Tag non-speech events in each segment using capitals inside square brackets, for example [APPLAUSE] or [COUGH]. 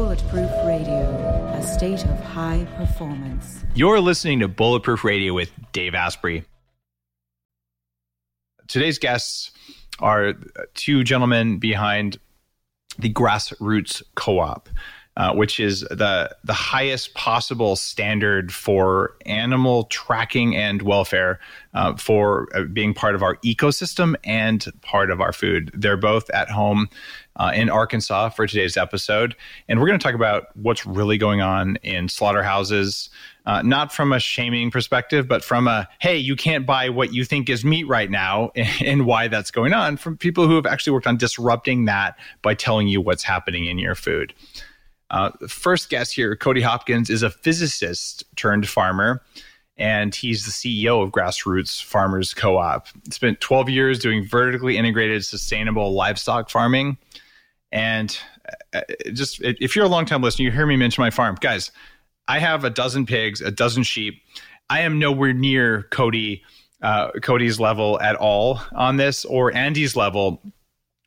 Bulletproof Radio, a state of high performance. You're listening to Bulletproof Radio with Dave Asprey. Today's guests are two gentlemen behind the Grassroots Co op. Uh, which is the the highest possible standard for animal tracking and welfare uh, for uh, being part of our ecosystem and part of our food. They're both at home uh, in Arkansas for today's episode, and we're going to talk about what's really going on in slaughterhouses. Uh, not from a shaming perspective, but from a hey, you can't buy what you think is meat right now, [LAUGHS] and why that's going on. From people who have actually worked on disrupting that by telling you what's happening in your food. Uh, first guest here, Cody Hopkins, is a physicist turned farmer, and he's the CEO of Grassroots Farmers Co op. Spent 12 years doing vertically integrated, sustainable livestock farming. And uh, just if you're a long time listener, you hear me mention my farm. Guys, I have a dozen pigs, a dozen sheep. I am nowhere near Cody. Uh, Cody's level at all on this, or Andy's level,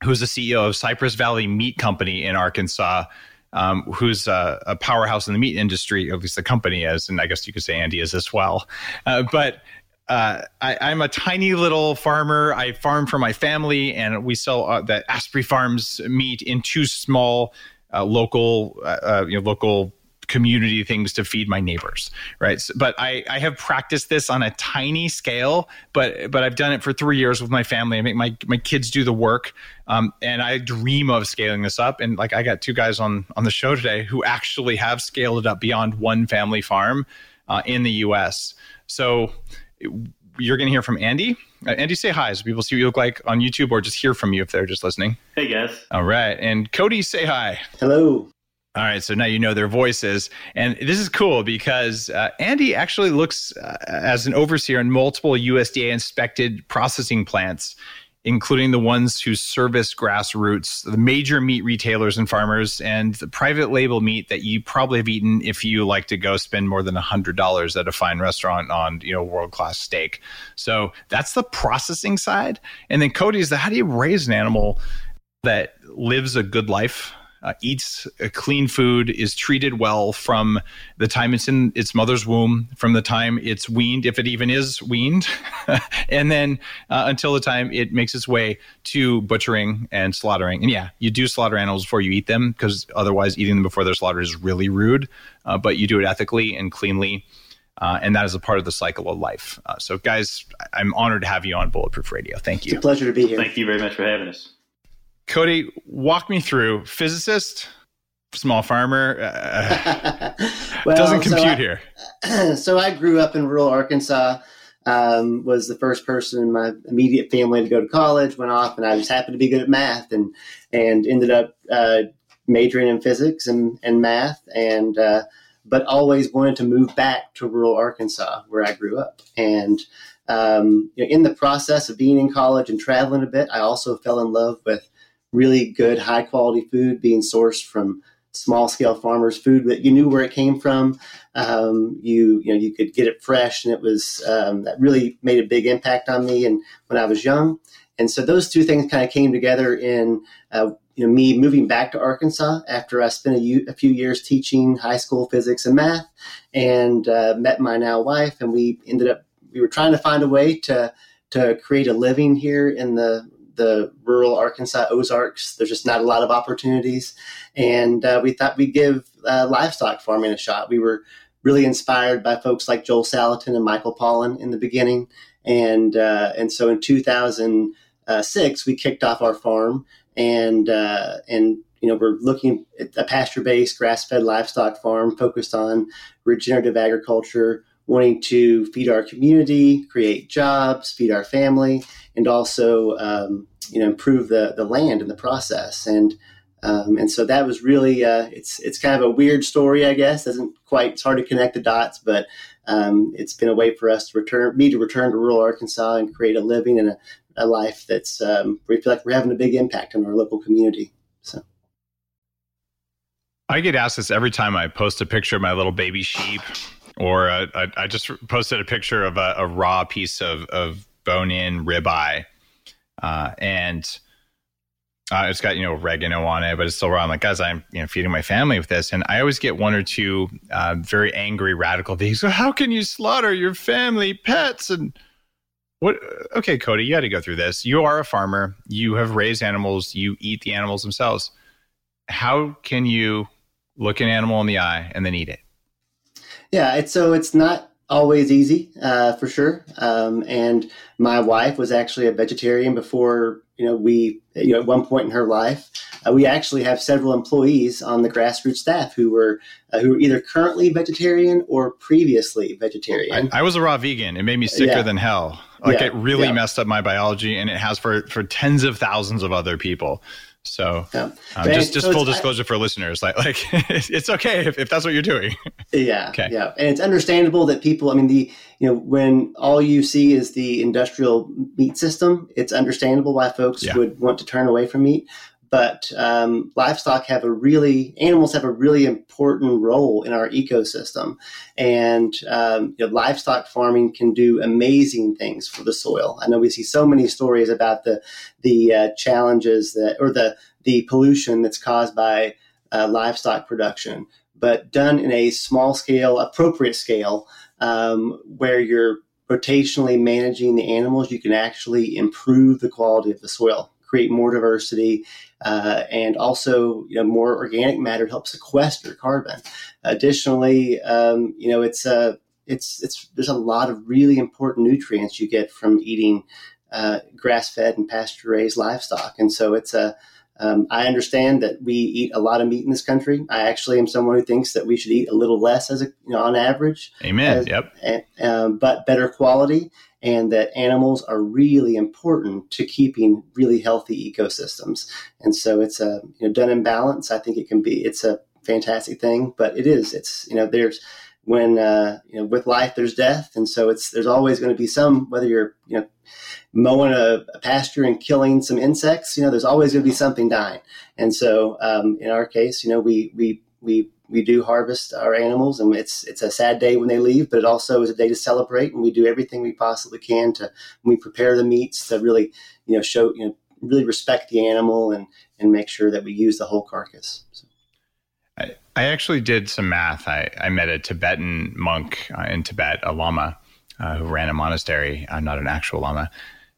who's the CEO of Cypress Valley Meat Company in Arkansas, um, who's a, a, powerhouse in the meat industry, at least the company is, and I guess you could say Andy is as well. Uh, but uh, I, am a tiny little farmer. I farm for my family, and we sell uh, the Asprey Farms meat in two small uh, local, uh, uh, you know, local community things to feed my neighbors right? So, but I, I have practiced this on a tiny scale but but i've done it for three years with my family. I make my, my kids do the work um, and i dream of scaling this up. And like i got two guys on on the show today who actually have scaled it up beyond one family farm uh, in the us so you're going to hear from andy uh, Andy, say hi so people see what you look like on YouTube or just hear from you if they're just listening. Hey, guys. All right. And Cody, say hi. Hello. All right, so now you know their voices, and this is cool because uh, Andy actually looks uh, as an overseer in multiple USDA inspected processing plants, including the ones who service grassroots, the major meat retailers and farmers, and the private label meat that you probably have eaten if you like to go spend more than hundred dollars at a fine restaurant on you know world class steak. So that's the processing side, and then Cody's the how do you raise an animal that lives a good life uh, eats clean food, is treated well from the time it's in its mother's womb, from the time it's weaned, if it even is weaned, [LAUGHS] and then uh, until the time it makes its way to butchering and slaughtering. And yeah, you do slaughter animals before you eat them because otherwise eating them before they're slaughtered is really rude. Uh, but you do it ethically and cleanly. Uh, and that is a part of the cycle of life. Uh, so, guys, I'm honored to have you on Bulletproof Radio. Thank you. It's a pleasure to be here. Thank you very much for having us. Cody, walk me through physicist, small farmer. Uh, [LAUGHS] well, doesn't compute so here. [CLEARS THROAT] So I grew up in rural Arkansas. Um, was the first person in my immediate family to go to college. Went off, and I just happened to be good at math, and and ended up uh, majoring in physics and and math, and uh, but always wanted to move back to rural Arkansas where I grew up, and. Um, you know, in the process of being in college and traveling a bit, I also fell in love with really good, high quality food being sourced from small scale farmers, food that you knew where it came from. Um, you you know you could get it fresh, and it was um, that really made a big impact on me. And when I was young, and so those two things kind of came together in. Uh, you know, me moving back to Arkansas after I spent a, a few years teaching high school physics and math, and uh, met my now wife, and we ended up we were trying to find a way to to create a living here in the the rural Arkansas Ozarks. There's just not a lot of opportunities, and uh, we thought we'd give uh, livestock farming a shot. We were really inspired by folks like Joel Salatin and Michael Pollan in the beginning, and uh, and so in 2006 we kicked off our farm, and uh, and you know we're looking at a pasture-based, grass-fed livestock farm focused on regenerative agriculture wanting to feed our community, create jobs, feed our family, and also um, you know improve the the land in the process. And um, and so that was really uh, it's it's kind of a weird story, I guess. Doesn't quite it's hard to connect the dots, but um, it's been a way for us to return me to return to rural Arkansas and create a living and a, a life that's um, we feel like we're having a big impact on our local community. So. I get asked this every time I post a picture of my little baby sheep or uh, I, I, just posted a picture of a, a raw piece of, of bone in ribeye. Uh, and Uh, it's got you know oregano on it, but it's still raw. I'm like, guys, I'm you know feeding my family with this, and I always get one or two uh, very angry radical vegans. So [LAUGHS] how can you slaughter your family pets and what? Okay, Cody, you got to go through this. You are a farmer. You have raised animals. You eat the animals themselves. How can you look an animal in the eye and then eat it? Yeah, it's so it's not always easy uh, for sure. Um, and my wife was actually a vegetarian before you know we you know at one point in her life. Uh, we actually have several employees on the grassroots staff who were uh, who were either currently vegetarian or previously vegetarian. I, I was a raw vegan. It made me sicker yeah. than hell. Like yeah. it really yeah. messed up my biology, and it has for for tens of thousands of other people. So yeah. um, just just so full disclosure I, for listeners, like like [LAUGHS] it's okay if, if that's what you're doing. Yeah. okay. Yeah. And it's understandable that people, I mean, the, you know, when all you see is the industrial meat system, it's understandable why folks yeah. would want to turn away from meat but um, livestock have a really animals have a really important role in our ecosystem. And um, you know, livestock farming can do amazing things for the soil. I know we see so many stories about the the uh, challenges that or the the pollution that's caused by uh, livestock production but done in a small scale appropriate scale um, where you're rotationally managing the animals you can actually improve the quality of the soil create more diversity, uh, and also you know more organic matter to help sequester carbon. Additionally, um, you know it's a uh, it's it's there's a lot of really important nutrients you get from eating uh, grass-fed and pasture-raised livestock, and so it's a um, I understand that we eat a lot of meat in this country. I actually am someone who thinks that we should eat a little less, as a you know, on average. Amen. As, yep. And, um, but better quality, and that animals are really important to keeping really healthy ecosystems. And so it's a you know done in balance. I think it can be it's a fantastic thing, but it is it's you know there's when uh, you know with life there's death, and so it's there's always going to be some whether you're you know mowing a, a, pasture and killing some insects, you know, there's always going to be something dying. And so, um, in our case, you know, we we we we do harvest our animals, and it's it's a sad day when they leave, but it also is a day to celebrate, and we do everything we possibly can to we prepare the meats to really you know show you know really respect the animal and and make sure that we use the whole carcass. So. I, I actually did some math. I, I met a Tibetan monk uh, in Tibet, a lama, uh, who ran a monastery. I'm not an actual lama.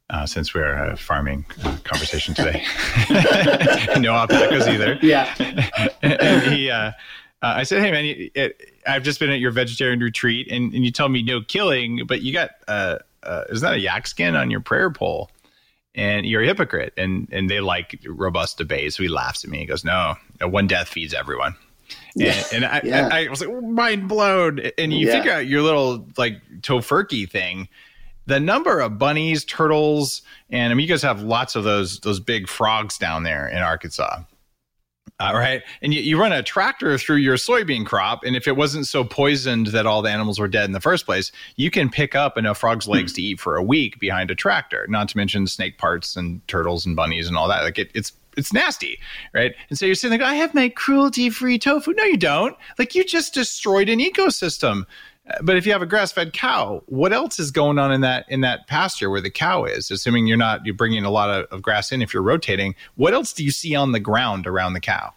Uh, since we're a farming uh, conversation today, [LAUGHS] no alpacas either. Yeah, [LAUGHS] and he, uh, uh, I said, "Hey man, you, it, I've just been at your vegetarian retreat, and, and you tell me no killing, but you got uh, uh, is that a yak skin on your prayer pole?" And you're a hypocrite, and and they like robust debates. So he laughs at me. He goes, "No, one death feeds everyone." [LAUGHS] Yeah. And, and I, yeah. I, I, was like, mind blown. And you yeah. figure out your little like tofurkey thing. The number of bunnies, turtles, and I mean, you guys have lots of those those big frogs down there in Arkansas. Uh, right. And you, you run a tractor through your soybean crop. And if it wasn't so poisoned that all the animals were dead in the first place, you can pick up enough frog's legs to eat for a week behind a tractor, not to mention snake parts and turtles and bunnies and all that. Like it, it's it's nasty, right? And so you're saying like, I have my cruelty free tofu. No, you don't. Like you just destroyed an ecosystem. But if you have a grass-fed cow, what else is going on in that in that pasture where the cow is? Assuming you're not you're bringing a lot of, of grass in if you're rotating, what else do you see on the ground around the cow?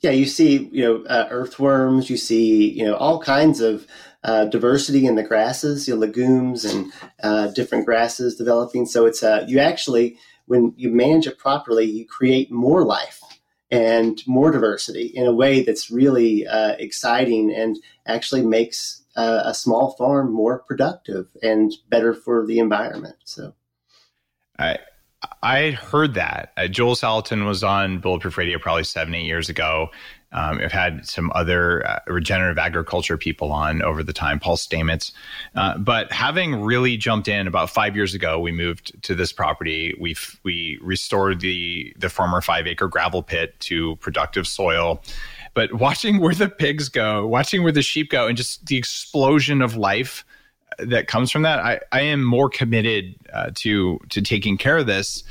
Yeah, you see, you know, uh, earthworms. You see, you know, all kinds of uh, diversity in the grasses, you know, legumes and uh, different grasses developing. So it's uh, you actually, when you manage it properly, you create more life and more diversity in a way that's really uh, exciting and actually makes uh, a small farm more productive and better for the environment. So, I I heard that uh, Joel Salatin was on Bulletproof Radio probably seven eight years ago. Um, I've had some other uh, regenerative agriculture people on over the time, Paul Stamets. Uh, but having really jumped in about five years ago, we moved to this property. We we restored the the former five acre gravel pit to productive soil. But watching where the pigs go, watching where the sheep go, and just the explosion of life that comes from that, I, I am more committed uh, to to taking care of this.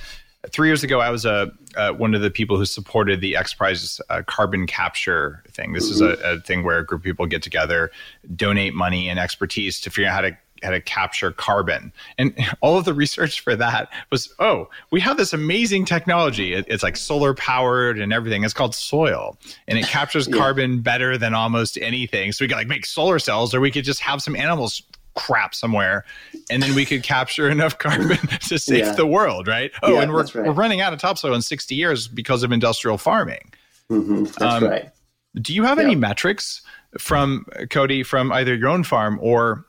Three years ago, I was a uh, one of the people who supported the X Prize uh, carbon capture thing. This mm-hmm. is a, a, thing where a group of people get together, donate money and expertise to figure out how to how to capture carbon. And all of the research for that was, oh, we have this amazing technology. It, it's like solar powered and everything. It's called soil, and it [LAUGHS] captures yeah. carbon better than almost anything. So we could like make solar cells, or we could just have some animals crap somewhere and then we could capture enough [LAUGHS] carbon to save yeah. the world right oh yeah, and we're, right. we're running out of topsoil in 60 years because of industrial farming mm-hmm. that's um, right do you have any metrics from cody from either your own farm or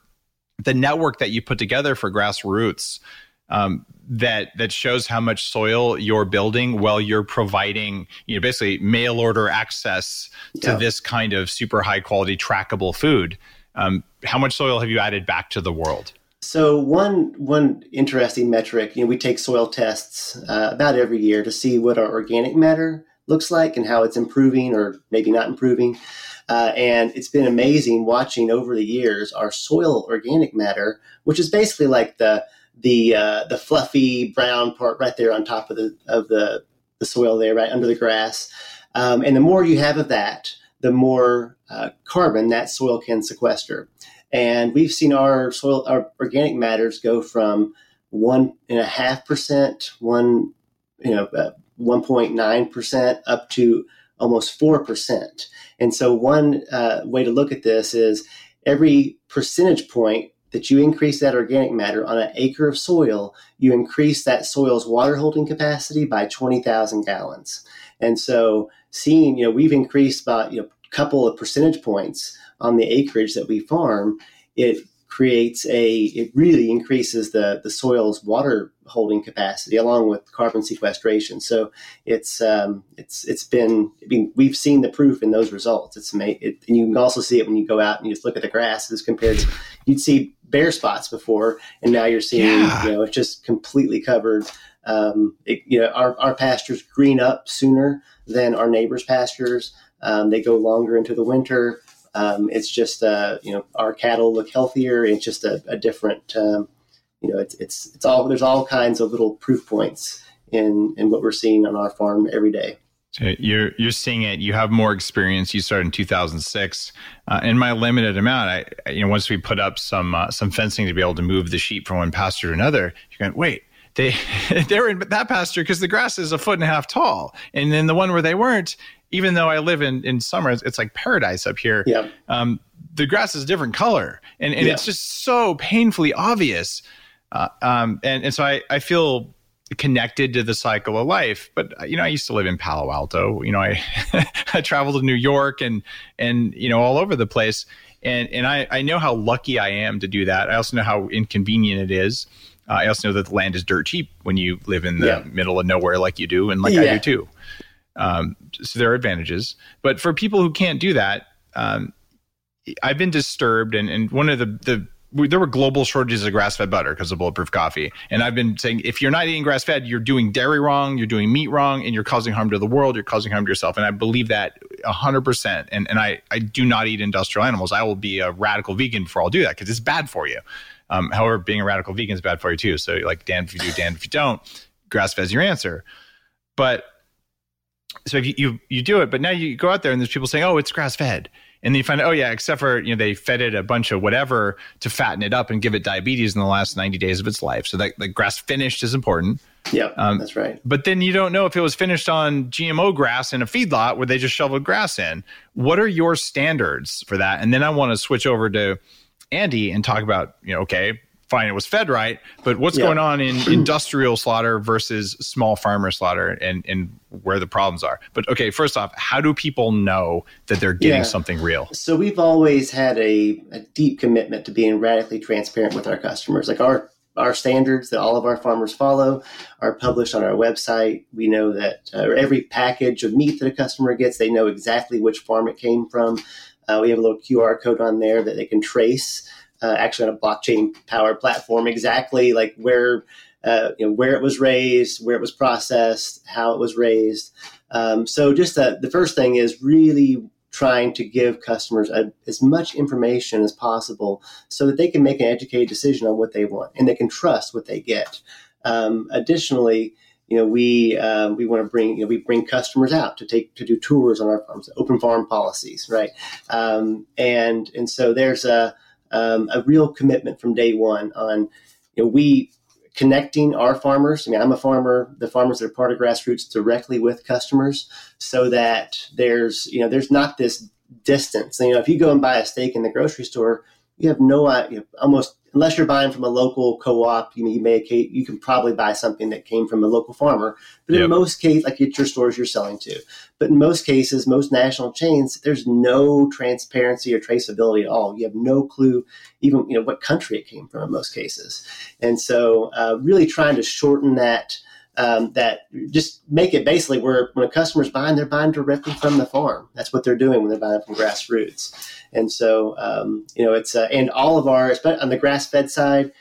the network that you put together for grassroots um, that that shows how much soil you're building while you're providing you know basically mail order access to this kind of super high quality trackable food um, how much soil have you added back to the world? So one one interesting metric, you know, we take soil tests uh, about every year to see what our organic matter looks like and how it's improving or maybe not improving. Uh, and it's been amazing watching over the years our soil organic matter, which is basically like the the uh, the fluffy brown part right there on top of the of the the soil there, right under the grass. Um, and the more you have of that, the more uh, carbon that soil can sequester. And we've seen our soil, our organic matters go from one and a half percent, one, you know, uh, 1.9% up to almost 4%. And so one uh, way to look at this is every percentage point that you increase that organic matter on an acre of soil, you increase that soil's water holding capacity by 20,000 gallons. And so seeing, you know, we've increased about, you know, a couple of percentage points on the acreage that we farm, it creates a it really increases the the soil's water holding capacity along with carbon sequestration. So it's um, it's it's been I mean, we've seen the proof in those results. It's it, and you can also see it when you go out and you just look at the grass as compared to you'd see bare spots before, and now you're seeing yeah. you know it's just completely covered. Um, it, you know our our pastures green up sooner than our neighbors' pastures. Um, they go longer into the winter. Um, it's just uh, you know our cattle look healthier. It's just a, a different um, you know it's it's it's all there's all kinds of little proof points in in what we're seeing on our farm every day. So you're you're seeing it. You have more experience. You started in 2006. Uh, in my limited amount, I you know once we put up some uh, some fencing to be able to move the sheep from one pasture to another, you're going wait. They [LAUGHS] they're in that pasture because the grass is a foot and a half tall, and then the one where they weren't, even though I live in in summer, it's like paradise up here. Yeah. Um, the grass is a different color, and and yeah. it's just so painfully obvious. Uh, um, and and so I I feel connected to the cycle of life. But you know, I used to live in Palo Alto. You know, I [LAUGHS] I traveled to New York and and you know all over the place. And and I I know how lucky I am to do that. I also know how inconvenient it is. Uh, I also know that the land is dirt cheap when you live in the yeah. middle of nowhere like you do, and like yeah. I do too. Um, so there are advantages, but for people who can't do that, um, I've been disturbed, and, and one of the the there were global shortages of grass fed butter because of bulletproof coffee. And I've been saying if you're not eating grass fed, you're doing dairy wrong, you're doing meat wrong, and you're causing harm to the world, you're causing harm to yourself. And I believe that 100%. And, and I, I do not eat industrial animals. I will be a radical vegan before I'll do that because it's bad for you. Um, however, being a radical vegan is bad for you too. So, like, damned if you do, damned if you don't. Grass fed is your answer. But so if you, you, you do it, but now you go out there and there's people saying, "Oh, it's grass fed," and then you find, oh yeah, except for you know they fed it a bunch of whatever to fatten it up and give it diabetes in the last 90 days of its life. So that the grass finished is important. Yeah, um, that's right. But then you don't know if it was finished on GMO grass in a feedlot where they just shoveled grass in. What are your standards for that? And then I want to switch over to Andy and talk about you know okay fine, it was fed right, but what's yeah. going on in [CLEARS THROAT] industrial slaughter versus small farmer slaughter and, and where the problems are. But okay, first off, how do people know that they're getting yeah. something real? So we've always had a, a deep commitment to being radically transparent with our customers. Like our our standards that all of our farmers follow are published on our website. We know that uh, every package of meat that a customer gets, they know exactly which farm it came from. Uh, we have a little QR code on there that they can trace uh, actually on a blockchain powered platform exactly like where uh, you know where it was raised, where it was processed, how it was raised. Um, so just uh, the first thing is really trying to give customers a, as much information as possible so that they can make an educated decision on what they want and they can trust what they get. Um, additionally, you know, we uh, we want to bring you know we bring customers out to take to do tours on our farms, open farm policies, right? Um, and and so there's a um, a real commitment from day one on you know we connecting our farmers. I mean, I'm a farmer. The farmers that are part of grassroots directly with customers, so that there's you know there's not this distance. You know, if you go and buy a steak in the grocery store, you have no you almost unless you're buying from a local co-op, you, you may you can probably buy something that came from a local farmer. But yep. in most cases, like at your stores you're selling to, but in most cases, most national chains, there's no transparency or traceability at all. You have no clue even you know what country it came from in most cases, and so uh, really trying to shorten that. Um, that just make it basically where when a customer's buying, they're buying directly from the farm. That's what they're doing when they're buying from grassroots. And so, um, you know, it's, uh, and all of our, on the grass fed side,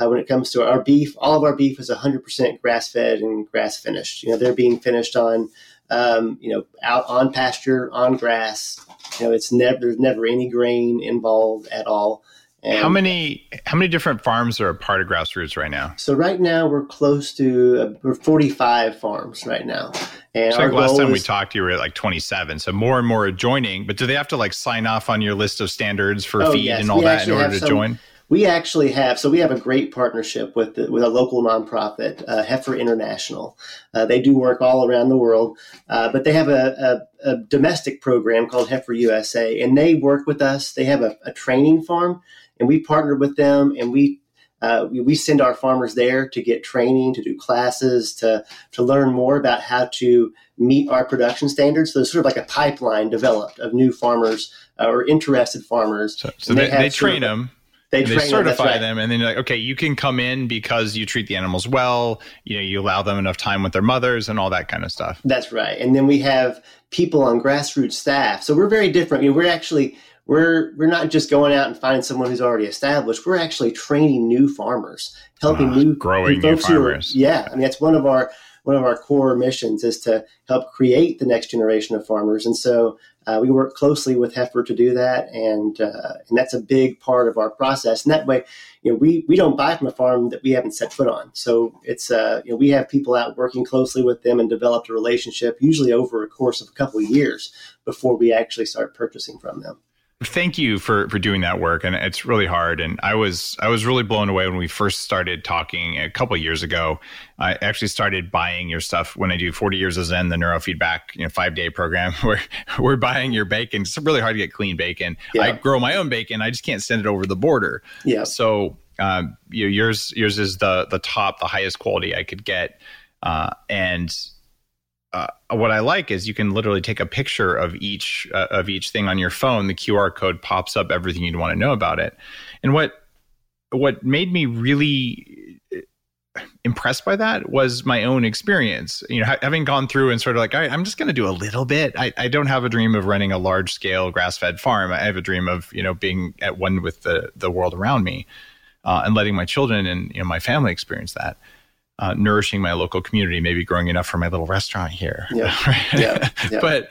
uh, when it comes to our beef, all of our beef is 100% grass fed and grass finished. You know, they're being finished on, um, you know, out on pasture, on grass. You know, it's never, there's never any grain involved at all. And how many how many different farms are a part of grassroots right now? So right now we're close to uh, we're 45 farms right now. And so like last time is, we talked, you were at like 27. So more and more are joining. But do they have to like sign off on your list of standards for oh, feed yes, and all that in order to some, join? We actually have so we have a great partnership with the, with a local nonprofit, uh, Heifer International. Uh, they do work all around the world, uh, but they have a, a, a, domestic program called Heifer USA, and they work with us. They have a, a training farm and we partnered with them and we uh, we, we, send our farmers there to get training, to do classes, to to learn more about how to meet our production standards. So there's sort of like a pipeline developed of new farmers uh, or interested farmers. So, so they, they, they train them. They, they certify them, right. them, and then you're like, okay, you can come in because you treat the animals well. You know, you allow them enough time with their mothers and all that kind of stuff. That's right. And then we have people on grassroots staff. So we're very different. You know, we're actually we're we're not just going out and finding someone who's already established. We're actually training new farmers, helping uh, new growing new farmers. Are, yeah, I mean that's one of our one of our core missions is to help create the next generation of farmers, and so uh, we work closely with Heifer to do that, and uh, and that's a big part of our process. And that way, you know, we we don't buy from a farm that we haven't set foot on. So it's uh, you know we have people out working closely with them and developed a relationship, usually over a course of a couple of years before we actually start purchasing from them thank you for for doing that work and it's really hard and i was i was really blown away when we first started talking a couple years ago. I actually started buying your stuff when i do 40 years of zen the neurofeedback you know five day program. [LAUGHS] Where we're buying your bacon. It's really hard to get clean bacon. Yeah. i grow my own bacon. I just can't send it over the border. Yeah so um, you know, yours yours is the the top the highest quality i could get uh, and uh, what I like is you can literally take a picture of each uh, of each thing on your phone. The QR code pops up everything you'd want to know about it. And what what made me really uh, impressed by that was my own experience. You know, having gone through and sort of like, all right, I'm just going to do a little bit. I, I don't have a dream of running a large scale grass fed farm. I have a dream of you know being at one with the the world around me uh, and letting my children and you know my family experience that uh, nourishing my local community, maybe growing enough for my little restaurant here. Yeah. [LAUGHS] yeah. [LAUGHS] yeah. But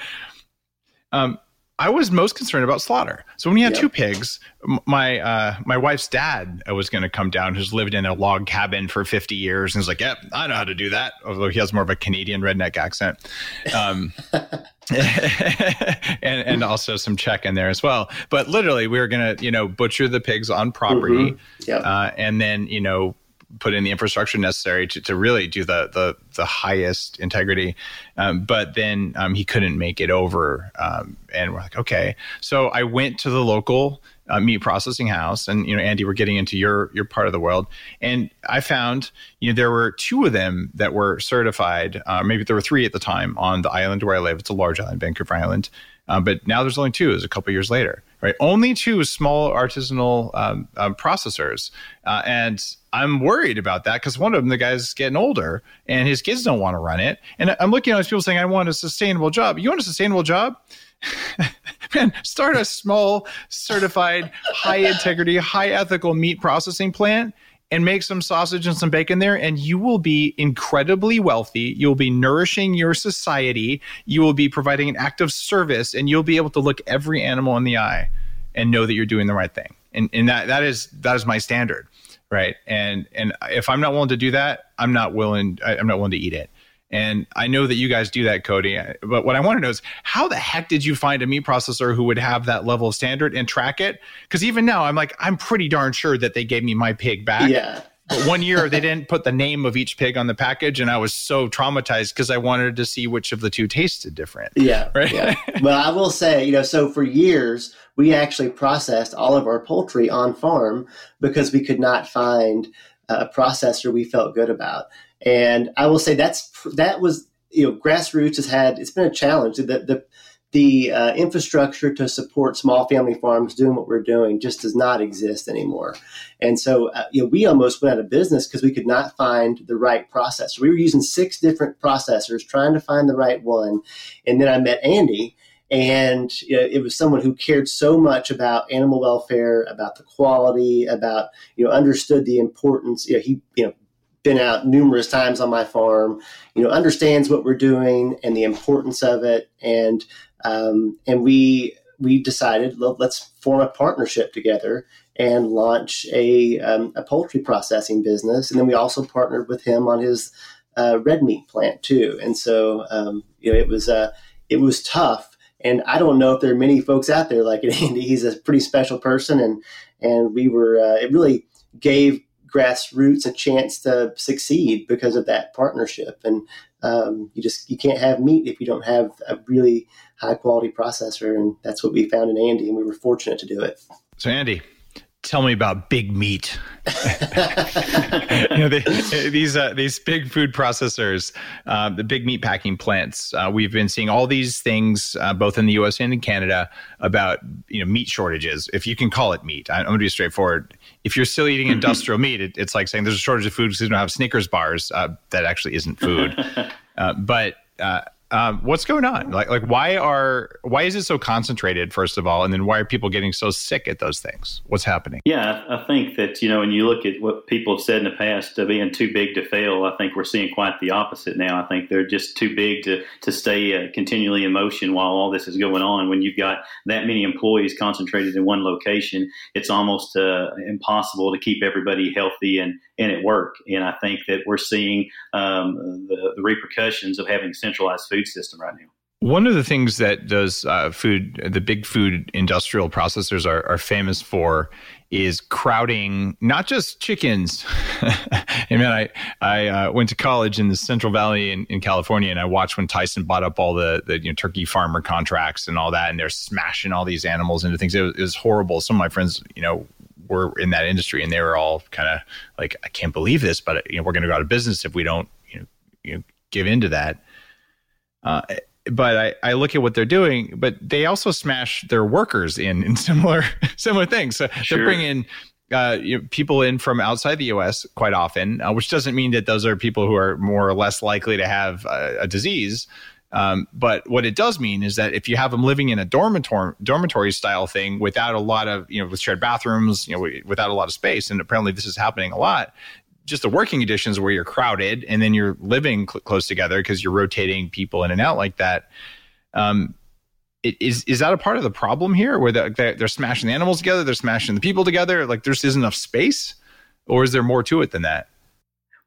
um, I was most concerned about slaughter. So when we had yep. two pigs, my uh, my wife's dad was going to come down, who's lived in a log cabin for 50 years, and was like, "Yep, I know how to do that." Although he has more of a Canadian redneck accent, um, [LAUGHS] and and also some Czech in there as well. But literally, we were going to you know butcher the pigs on property, mm-hmm. yep. uh, and then you know put in the infrastructure necessary to, to really do the the, the highest integrity. Um, but then um, he couldn't make it over, um, and we're like, okay. So I went to the local uh, meat processing house, and you know, Andy, we're getting into your your part of the world, and I found you know there were two of them that were certified. Uh, maybe there were three at the time on the island where I live. It's a large island, Vancouver Island. Uh, but now there's only two. It was a couple years later, right? Only two small artisanal um, um, processors, uh, and I'm worried about that because one of them, the guy's getting older, and his kids don't want to run it. And I'm looking at these people saying, "I want a sustainable job." You want a sustainable job? [LAUGHS] Man, start a small, certified, high integrity, high ethical meat processing plant and make some sausage and some bacon there, and you will be incredibly wealthy. You'll be nourishing your society. You will be providing an act of service, and you'll be able to look every animal in the eye and know that you're doing the right thing. And, and that that is that is my standard, right? And and if I'm not willing to do that, I'm not willing. I'm not willing to eat it. And I know that you guys do that, Cody. But what I want to know is how the heck did you find a meat processor who would have that level of standard and track it? Because even now, I'm like, I'm pretty darn sure that they gave me my pig back. Yeah. But one year they didn't put the name of each pig on the package, and I was so traumatized because I wanted to see which of the two tasted different. Yeah. Right. Yeah. well, I will say, you know, so for years we actually processed all of our poultry on farm because we could not find a processor we felt good about. And I will say that's that was you know grassroots has had it's been a challenge. The the the uh, infrastructure to support small family farms doing what we're doing just does not exist anymore. And so, uh, you know, we almost went out of business because we could not find the right processor. We were using six different processors trying to find the right one. And then I met Andy, and you know, it was someone who cared so much about animal welfare, about the quality, about you know, understood the importance. You know, he you know been out numerous times on my farm, you know, understands what we're doing and the importance of it, and um, and we we decided let's form a partnership together and launch a um, a poultry processing business, and then we also partnered with him on his uh, red meat plant too, and so um, you know it was uh, it was tough. And I don't know if there are many folks out there like [LAUGHS] Andy. He's a pretty special person, and and we were. Uh, it really gave grassroots a chance to succeed because of that partnership. And um, you just you can't have meat if you don't have a really high quality processor, and that's what we found in Andy, and we were fortunate to do it. So, Andy, tell me about big meat. [LAUGHS] you know, they, these uh, these big food processors, uh, the big meat packing plants. Uh, we've been seeing all these things, uh, both in the U.S. and in Canada, about you know meat shortages. If you can call it meat, I'm going to be straightforward. If you're still eating industrial meat, it, it's like saying there's a shortage of food because we don't have Snickers bars. Uh, that actually isn't food, [LAUGHS] uh, but um, what's going on? Like, like why are why is it so concentrated? First of all, and then why are people getting so sick at those things? What's happening? Yeah, I think that you know when you look at what people have said in the past, uh, being too big to fail, I think we're seeing quite the opposite now. I think they're just too big to to stay uh, continually in motion while all this is going on. When you've got that many employees concentrated in one location, it's almost uh, impossible to keep everybody healthy and and at work. And I think that we're seeing um, the, the repercussions of having centralized food system right now. One of the things that does uh, food, the big food industrial processors are, are famous for is crowding not just chickens. [LAUGHS] and mean, I I uh, went to college in the Central Valley in, in, California, and I watched when Tyson bought up all the the you know, turkey farmer contracts and all that, and they're smashing all these animals into things. It was, it was horrible. Some of my friends, you know, were in that industry, and they were all kind of like, I can't believe this, but you know, we're going to go out of business if we don't, you know, you know give into that. Uh, but I, I look at what they're doing, but they also smash their workers in in [LAUGHS] similar similar things. So sure. they're bringing uh, you know, people in from outside the U.S. quite often, uh, which doesn't mean that those are people who are more or less likely to have a, a disease. Um, but what it does mean is that if you have them living in a dormitory dormitory style thing without a lot of you know with shared bathrooms, you know, without a lot of space, and apparently this is happening a lot, just the working conditions where you're crowded and then you're living cl- close together because you're rotating people in and out like that. Um, is is that a part of the problem here, where they're, they're smashing the animals together, they're smashing the people together? Like there just isn't enough space, or is there more to it than that?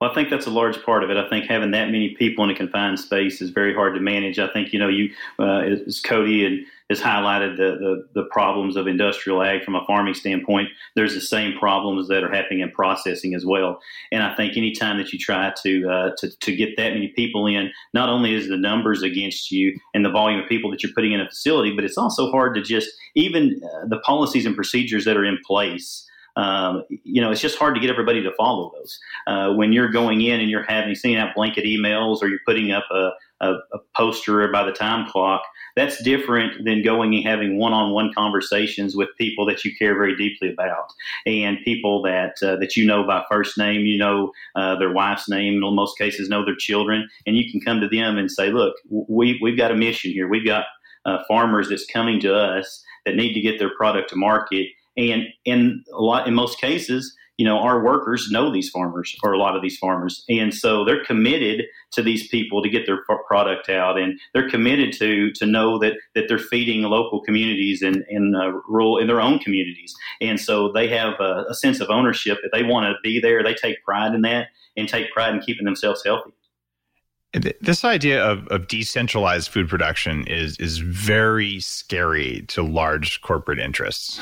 Well, I think that's a large part of it. I think having that many people in a confined space is very hard to manage. I think you know you uh, as Cody and has highlighted the, the, the problems of industrial ag from a farming standpoint. There's the same problems that are happening in processing as well. And I think anytime that you try to uh, to to get that many people in, not only is the numbers against you and the volume of people that you're putting in a facility, but it's also hard to just even uh, the policies and procedures that are in place um, you know, it's just hard to get everybody to follow those. Uh, when you're going in and you're having sending out blanket emails or you're putting up a, a, a, poster by the time clock, that's different than going and having one-on-one conversations with people that you care very deeply about and people that uh, that you know by first name, you know uh, their wife's name, in most cases know their children, and you can come to them and say, look, we, we've got a mission here. We've got uh, farmers that's coming to us that need to get their product to market. And in a lot, in most cases, you know, our workers know these farmers or a lot of these farmers. And so they're committed to these people to get their product out. And they're committed to, to know that, that they're feeding local communities and in, uh, rural, in their own communities. And so they have a, a sense of ownership that they want to be there. They take pride in that and take pride in keeping themselves healthy. This idea of, of decentralized food production is is very scary to large corporate interests.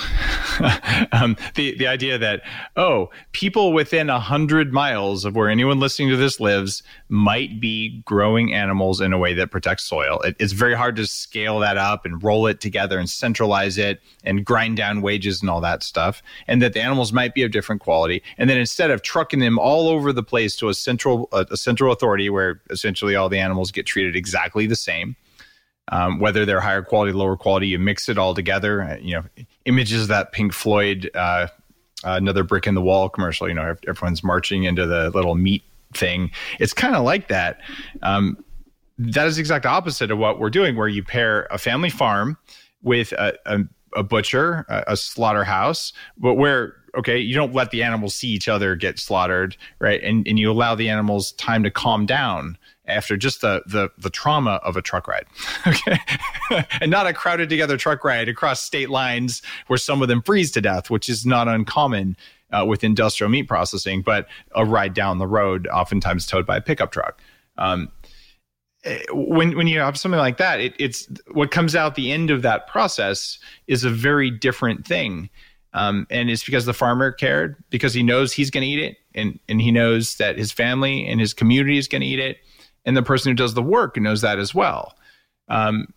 [LAUGHS] um, the the idea that oh, people within a hundred miles of where anyone listening to this lives might be growing animals in a way that protects soil. It, it's very hard to scale that up and roll it together and centralize it and grind down wages and all that stuff. And that the animals might be of different quality. And then instead of trucking them all over the place to a central a, a central authority where essentially essentially all the animals get treated exactly the same. Um, whether they're higher quality, lower quality, you mix it all together. Uh, you know, images of that Pink Floyd, uh, another brick in the wall commercial. You know, everyone's marching into the little meat thing. It's kind of like that. Um, that is the exact opposite of what we're doing, where you pair a family farm with a, a, a butcher, a, a slaughterhouse, but where okay you don't let the animals see each other get slaughtered right and, and you allow the animals time to calm down after just the the, the trauma of a truck ride. [LAUGHS] Okay. And not a crowded together truck ride across state lines where some of them freeze to death which is not uncommon uh, with industrial meat processing but a ride down the road oftentimes towed by a pickup truck. Um, eh, when when you have something like that, it, it's what comes out the end of that process is a very different thing, um, and it's because the farmer cared because he knows he's going to eat it, and and he knows that his family and his community is going to eat it, and the person who does the work knows that as well. Um,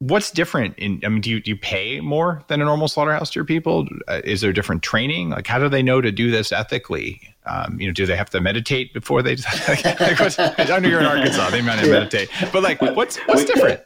what's different in i mean do you, do you pay more than a normal slaughterhouse to your people? Uh, is there different training? Like how do they know to do this ethically? Um, you know do they have to meditate before they [LAUGHS] like, i know you're in arkansas they might yeah. meditate. But like what's what's different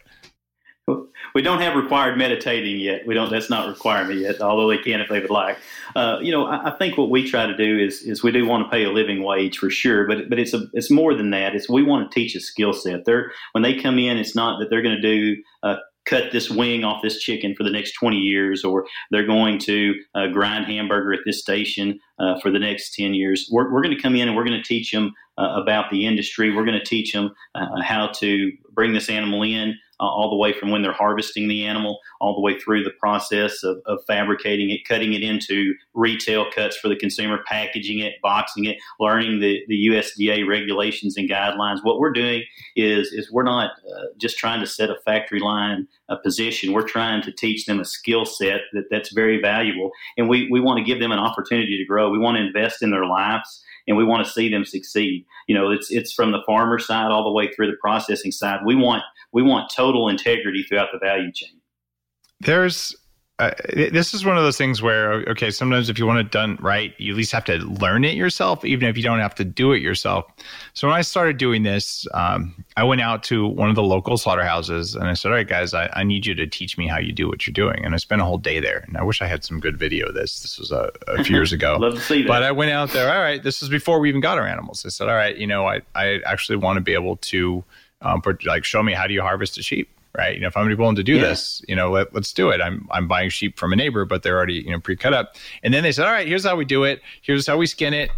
we don't have required meditating yet. We don't. That's not requirement yet. Although they can if they would like. Uh, you know, I, I, think what we try to do is is we do want to pay a living wage for sure, but but it's a it's more than that. It's we want to teach a skill set. They're when they come in, it's not that they're going to do. Uh, cut this wing off this chicken for the next 20 years, or they're going to uh, grind hamburger at this station uh, for the next 10 years. We're, we're going to come in and we're going to teach them uh, about the industry. We're going to teach them uh, how to bring this animal in, uh, all the way from when they're harvesting the animal, all the way through the process of, of fabricating it, cutting it into retail cuts for the consumer, packaging it, boxing it, learning the, the USDA regulations and guidelines. What we're doing is is we're not uh, just trying to set a factory line a position. We're trying to teach them a skill set that, that's very valuable, and we, we want to give them an opportunity to grow. We want to invest in their lives and we want to see them succeed. You know, it's it's from the farmer side all the way through the processing side. We want we want total integrity throughout the value chain. There's uh, this is one of those things where okay sometimes if you want it done right you at least have to learn it yourself even if you don't have to do it yourself. So when i started doing this um, i went out to one of the local slaughterhouses and i said all right guys I, I, need you to teach me how you do what you're doing. And i spent a whole day there. And i wish i had some good video of this. This was a, a few years ago. [LAUGHS] Love to see that. but i went out there all right this is before we even got our animals. I said all right you know i, I actually want to be able to um, for like show me how do you harvest a sheep right? You know, if I'm willing to do yeah. this, you know, let, us do it. I'm I'm buying sheep from a neighbor, but they're already you know pre-cut up. And then they said, all right, here's how we do it. Here's how we skin it.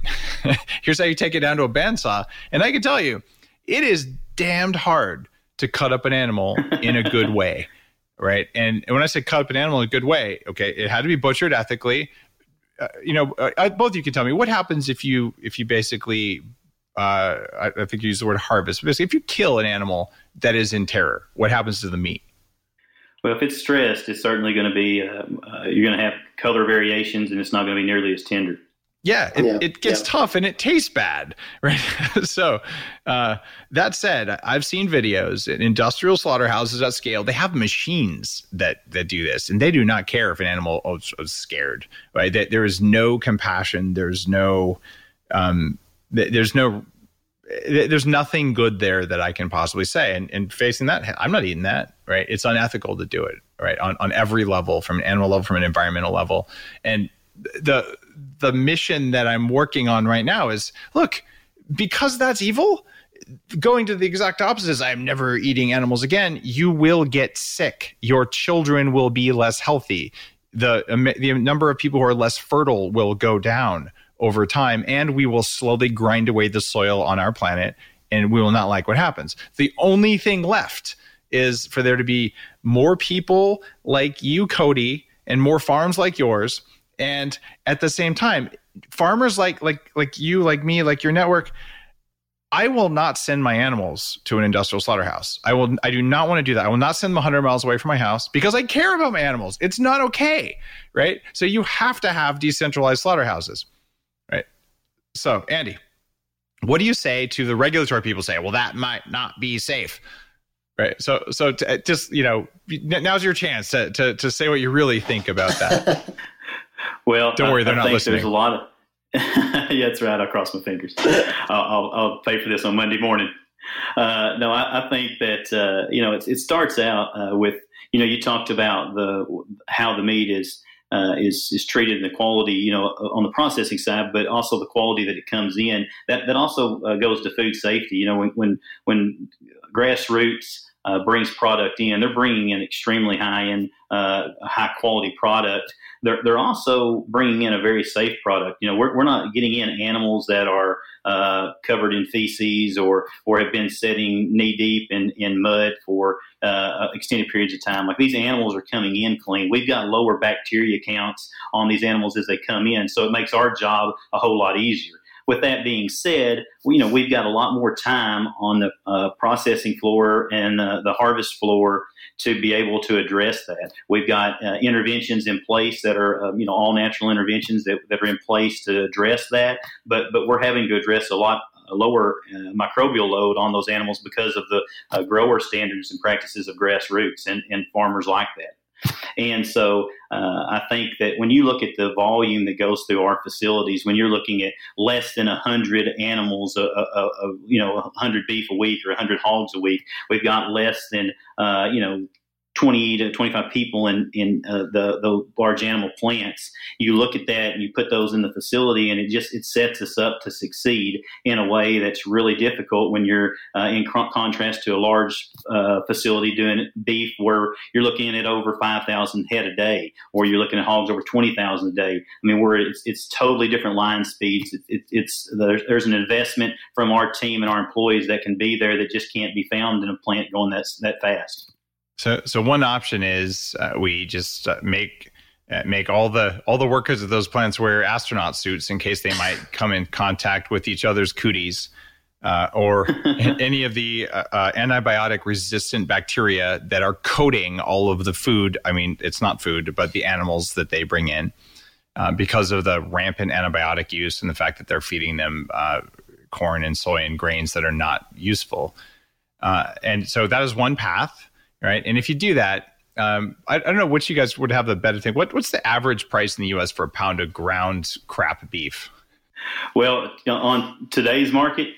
[LAUGHS] here's how you take it down to a bandsaw. And I can tell you, it is damned hard to cut up an animal in a good way, [LAUGHS] right? And when I say cut up an animal in a good way, okay, it had to be butchered ethically. Uh, you know, uh, both of you can tell me what happens if you if you basically uh, I, I, think you use the word harvest. Basically, if you kill an animal that is in terror, what happens to the meat? Well, if it's stressed, it's certainly going to be um, uh, you're going to have color variations, and it's not going to be nearly as tender. Yeah, it, yeah, it gets yeah. tough and it tastes bad, [LAUGHS] right? so, uh, that said, I've seen videos in industrial slaughterhouses at scale. They have machines that that do this, and they do not care if an animal is, is scared. Right? There is no compassion. There's no um, there's no there's nothing good there that I can possibly say. And, and facing that, I'm not eating that, right? It's unethical to do it, right? On, on every level, from an animal level, from an environmental level. And the, the mission that I'm working on right now is look, because that's evil, going to the exact opposite is I'm never eating animals again. You will get sick. Your children will be less healthy. The, the number of people who are less fertile will go down over time, and we will slowly grind away the soil on our planet, and we will not like what happens. The only thing left is for there to be more people like you, Cody, and more farms like yours. And at the same time, farmers like like like you, like me, like your network, I will not send my animals to an industrial slaughterhouse. I will. I do not want to do that. I will not send them 100 miles away from my house because I care about my animals. It's not okay, right? So you have to have decentralized slaughterhouses? So Andy, what do you say to the regulatory people? Say, well, that might not be safe, right? So, so to, just you know, now's your chance to to to say what you really think about that. [LAUGHS] well, don't worry, they're I not listening. There's a lot of [LAUGHS] yeah, that's right. I'll cross my fingers. [LAUGHS] I'll, I'll, I'll, pay for this on Monday morning. Uh, no, I, I, think that uh, you know it, it starts out uh, with you know you talked about the how the meat is uh, is is treated and the quality you know on the processing side, but also the quality that it comes in. That that also uh, goes to food safety. You know when when when Grass Roots uh, brings product in, they're bringing in extremely high end, high quality product they're, they're also bringing in a very safe product. You know, we're, we're not getting in animals that are uh, covered in feces or or have been sitting knee deep in, in mud for uh, extended periods of time. Like these animals are coming in clean. We've got lower bacteria counts on these animals as they come in, so it makes our job a whole lot easier. With that being said, you know we've got a lot more time on the uh, processing floor and uh, the harvest floor to be able to address that. We've got uh, interventions in place that are um, you know all natural interventions that, that are in place to address that, but but we're having to address a lot lower uh, microbial load on those animals because of the uh, grower standards and practices of Grass Roots and, and farmers like that. And so uh, I think that when you look at the volume that goes through our facilities, when you're looking at less than 100 animals, uh, uh, uh, you know, 100 beef a week or 100 hogs a week, we've got less than, uh, you know, 20 to 25 people in, in uh, the, the large animal plants. You look at that and you put those in the facility and it just, it sets us up to succeed in a way that's really difficult when you're uh, in contrast to a large uh, facility doing beef where you're looking at over 5,000 head a day or you're looking at hogs over 20,000 a day. I mean, we're, it's, it's totally different line speeds. It, it, it's, there's, there's an investment from our team and our employees that can be there that just can't be found in a plant going that, that fast. So, so one option is uh, we just uh, make uh, make all the all the workers of those plants wear astronaut suits in case they might come in contact with each other's cooties, uh, or [LAUGHS] any of the uh, uh, antibiotic resistant bacteria that are coating all of the food. I mean, it's not food, but the animals that they bring in. because of the rampant antibiotic use and the fact that they're feeding them corn and soy and grains that are not useful. and so that is one path right? And if you do that, um, I, I, don't know which you guys would have the better thing. What, what's the average price in the U.S. for a pound of ground crap beef? Well, on today's market.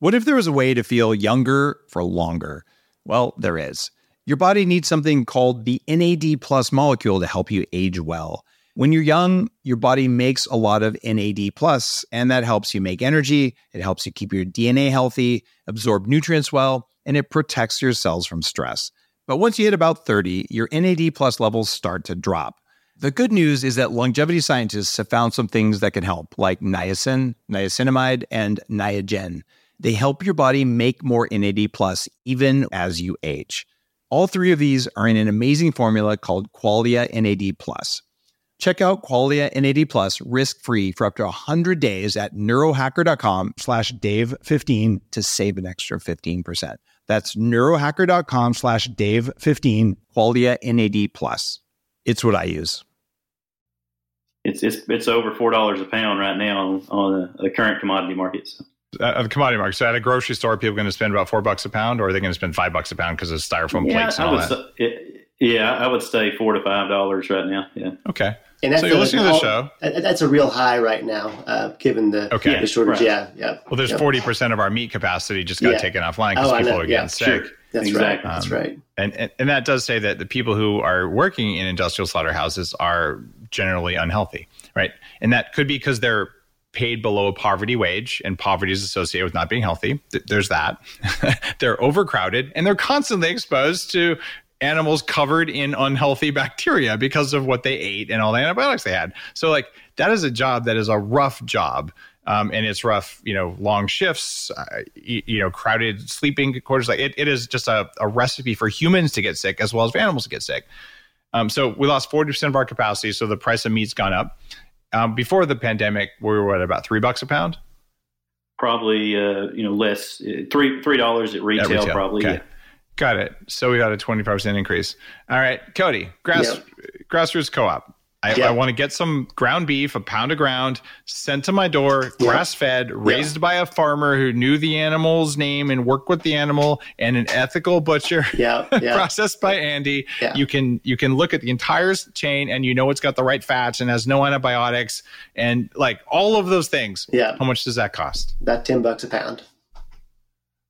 What if there was a way to feel younger for longer? Well, there is. Your body needs something called the NAD plus molecule to help you age well. When you're young, your body makes a lot of NAD plus, and that helps you make energy. It helps you keep your DNA healthy, absorb nutrients well, and it protects your cells from stress. But once you hit about 30, your NAD plus levels start to drop. The good news is that longevity scientists have found some things that can help, like niacin, niacinamide, and niagen. They help your body make more NAD plus even as you age. All three of these are in an amazing formula called Qualia NAD plus. Check out Qualia NAD Plus risk-free for up to 100 days at neurohacker.com slash Dave15 to save an extra 15%. That's neurohacker.com slash Dave15, Qualia NAD Plus. It's what I use. It's, it's, it's over $4 a pound right now on, on the, the current commodity markets. Uh, the commodity market. So at a grocery store, people are going to spend about four bucks a pound, or are they going to spend five bucks a pound because of styrofoam yeah, plates and all that? Say, it, yeah, I would say four to five dollars right now. Yeah. Okay. And that's so you're a, listening to the show. That's a real high right now, uh, given the, okay. the shortage. Right. Yeah, yeah. Well, there's forty percent of our meat capacity just got yeah. taken offline because oh, people are getting yeah, sick. Sure. That's exactly. right. That's um, right. And, and and that does say that the people who are working in industrial slaughterhouses are generally unhealthy, right? And that could be because they're paid below a poverty wage, and poverty is associated with not being healthy. There's that. [LAUGHS] they're overcrowded, and they're constantly exposed to animals covered in unhealthy [LAUGHS] bacteria because of what they ate and all the antibiotics they had. So, like, that is a job that is a rough job. Um, and it's rough, you know, long shifts, uh, you, you, know, crowded sleeping quarters. Like it, it is just a, a, recipe for humans to get sick as well as for animals to get sick. Um, so we lost 40% of our capacity. So the price of meat's gone up. Um, before the pandemic, we were at about three bucks a pound. probably uh, you know less uh, three three dollars at retail, retail. probably. Okay. Yeah. Got it. So we got a 25% increase. All right, Cody, grass Yep. Grass Roots co-op. I, Yep. I want to get some ground beef, a pound of ground, sent to my door, grass fed, raised by a farmer who knew the animal's name and worked with the animal, and an ethical butcher. Yeah, yeah. [LAUGHS] processed by Andy. You can you can look at the entire chain and you know it's got the right fats and has no antibiotics and like all of those things. Yeah. How much does that cost? About ten bucks a pound.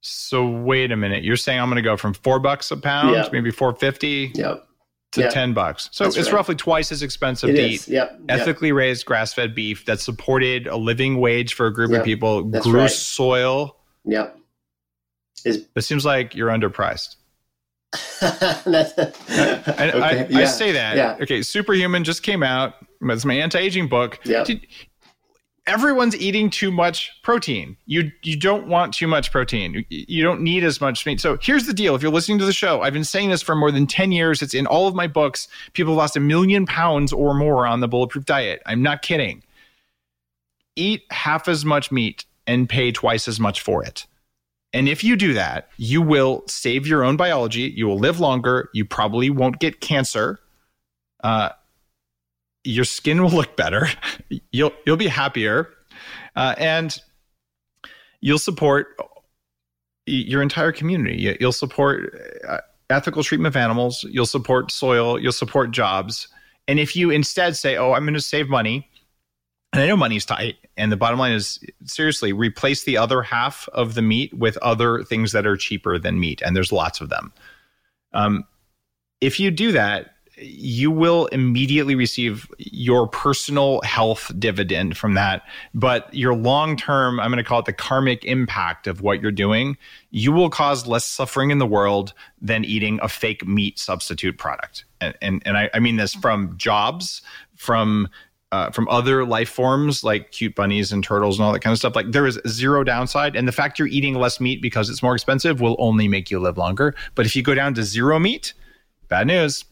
So wait a minute. You're saying I'm going to go from four bucks a pound, Yeah. maybe four fifty, Yep. to Yeah. ten bucks. So That's it's right. roughly twice as expensive It to is. eat Yep. yep. ethically raised grass-fed beef that supported a living wage for a group of people, That's grew right. soil. Yep. Is It seems like you're underpriced. [LAUGHS] And I, okay, I yeah, say that. Yeah. Okay, Superhuman just came out. It's my anti-aging book. Yeah. Dude, everyone's eating too much protein. You you don't want too much protein. You- don't need as much meat. So here's the deal. If you're listening to the show, I've been saying this for more than 10 years. It's in all of my books. People have lost a million pounds or more on the bulletproof diet. I'm not kidding. Eat half as much meat and pay twice as much for it. And if you do that, you will save your own biology. You will live longer. You probably won't get cancer. Uh, your skin will look better. You'll you'll be happier, uh, and you'll support your entire community. You- You'll support uh, ethical treatment of animals. You'll support soil. You'll support jobs. And if you instead say, "Oh, I'm going to save money," and I know money's tight, and the bottom line is seriously replace the other half of the meat with other things that are cheaper than meat, and there's lots of them. Um, if you do that, you will immediately receive your personal health dividend from that. But your long term, I'm going to call it the karmic impact of what you're doing, you will cause less suffering in the world than eating a fake meat substitute product. And, and, and I, I mean this from jobs, from uh, from other life forms like cute bunnies and turtles and all that kind of stuff. Like there is zero downside, and the fact you're eating less meat because it's more expensive will only make you live longer. But if you go down to zero meat, bad news.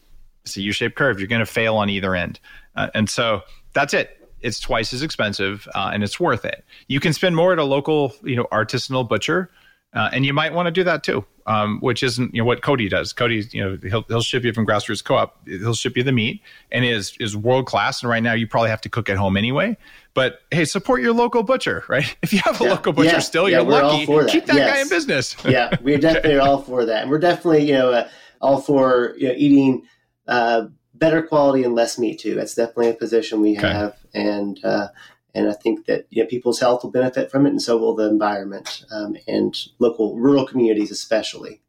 It's a U-shaped curve. You're going to fail on either end, uh, and so that's it. It's twice as expensive, uh, and it's worth it. You can spend more at a local, you know, artisanal butcher, uh, and you might want to do that too. Um, which isn't you know what Cody does. Cody, you know, he'll he'll ship you from Grass Roots Co-op. He'll ship you the meat, and is is world class. And right now, you probably have to cook at home anyway. But hey, support your local butcher, right? [LAUGHS] If you have a Yeah. local butcher Yeah. still, Yeah, you're lucky. for that. Keep that guy in business. [LAUGHS] yeah, we're definitely all for that, and we're definitely you know uh, all for you know, eating uh, better quality and less meat too. That's definitely a position we Okay. have, and uh, and I think that you know, people's health will benefit from it, and so will the environment um, and local rural communities especially.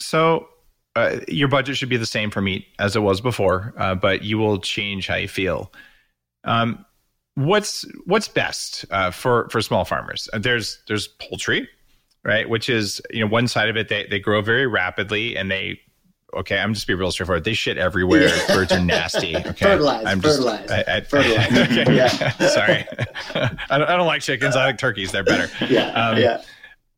So uh, your budget should be the same for meat as it was before, uh, but you will change how you feel. Um, what's what's best uh, for for small farmers? There's there's poultry, right? Which is you know one side of it they they grow very rapidly and they. Okay, I'm just be real straightforward. They shit everywhere. Birds are nasty. [LAUGHS] Okay, Fertilize, I'm just, fertilize, I, I, fertilize. [LAUGHS] okay. [LAUGHS] Yeah. Sorry, I don't, I don't like chickens. I like turkeys. They're better. Yeah, Um, yeah,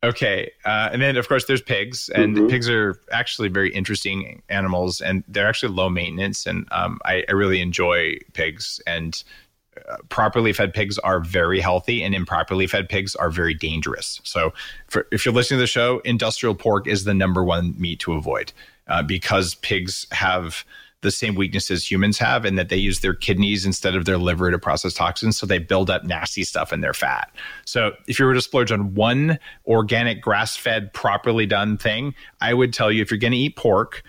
Okay, uh, and then of course there's pigs, and Mhm. pigs are actually very interesting animals, and they're actually low maintenance, and um, I, I really enjoy pigs. And uh, properly fed pigs are very healthy, and improperly fed pigs are very dangerous. So, for, if you're listening to the show, industrial pork is the number one meat to avoid uh, because pigs have the same weaknesses humans have in that they use their kidneys instead of their liver to process toxins. So they build up nasty stuff in their fat. So if you were to splurge on one organic, grass fed, properly done thing, I would tell you if you're going to eat pork,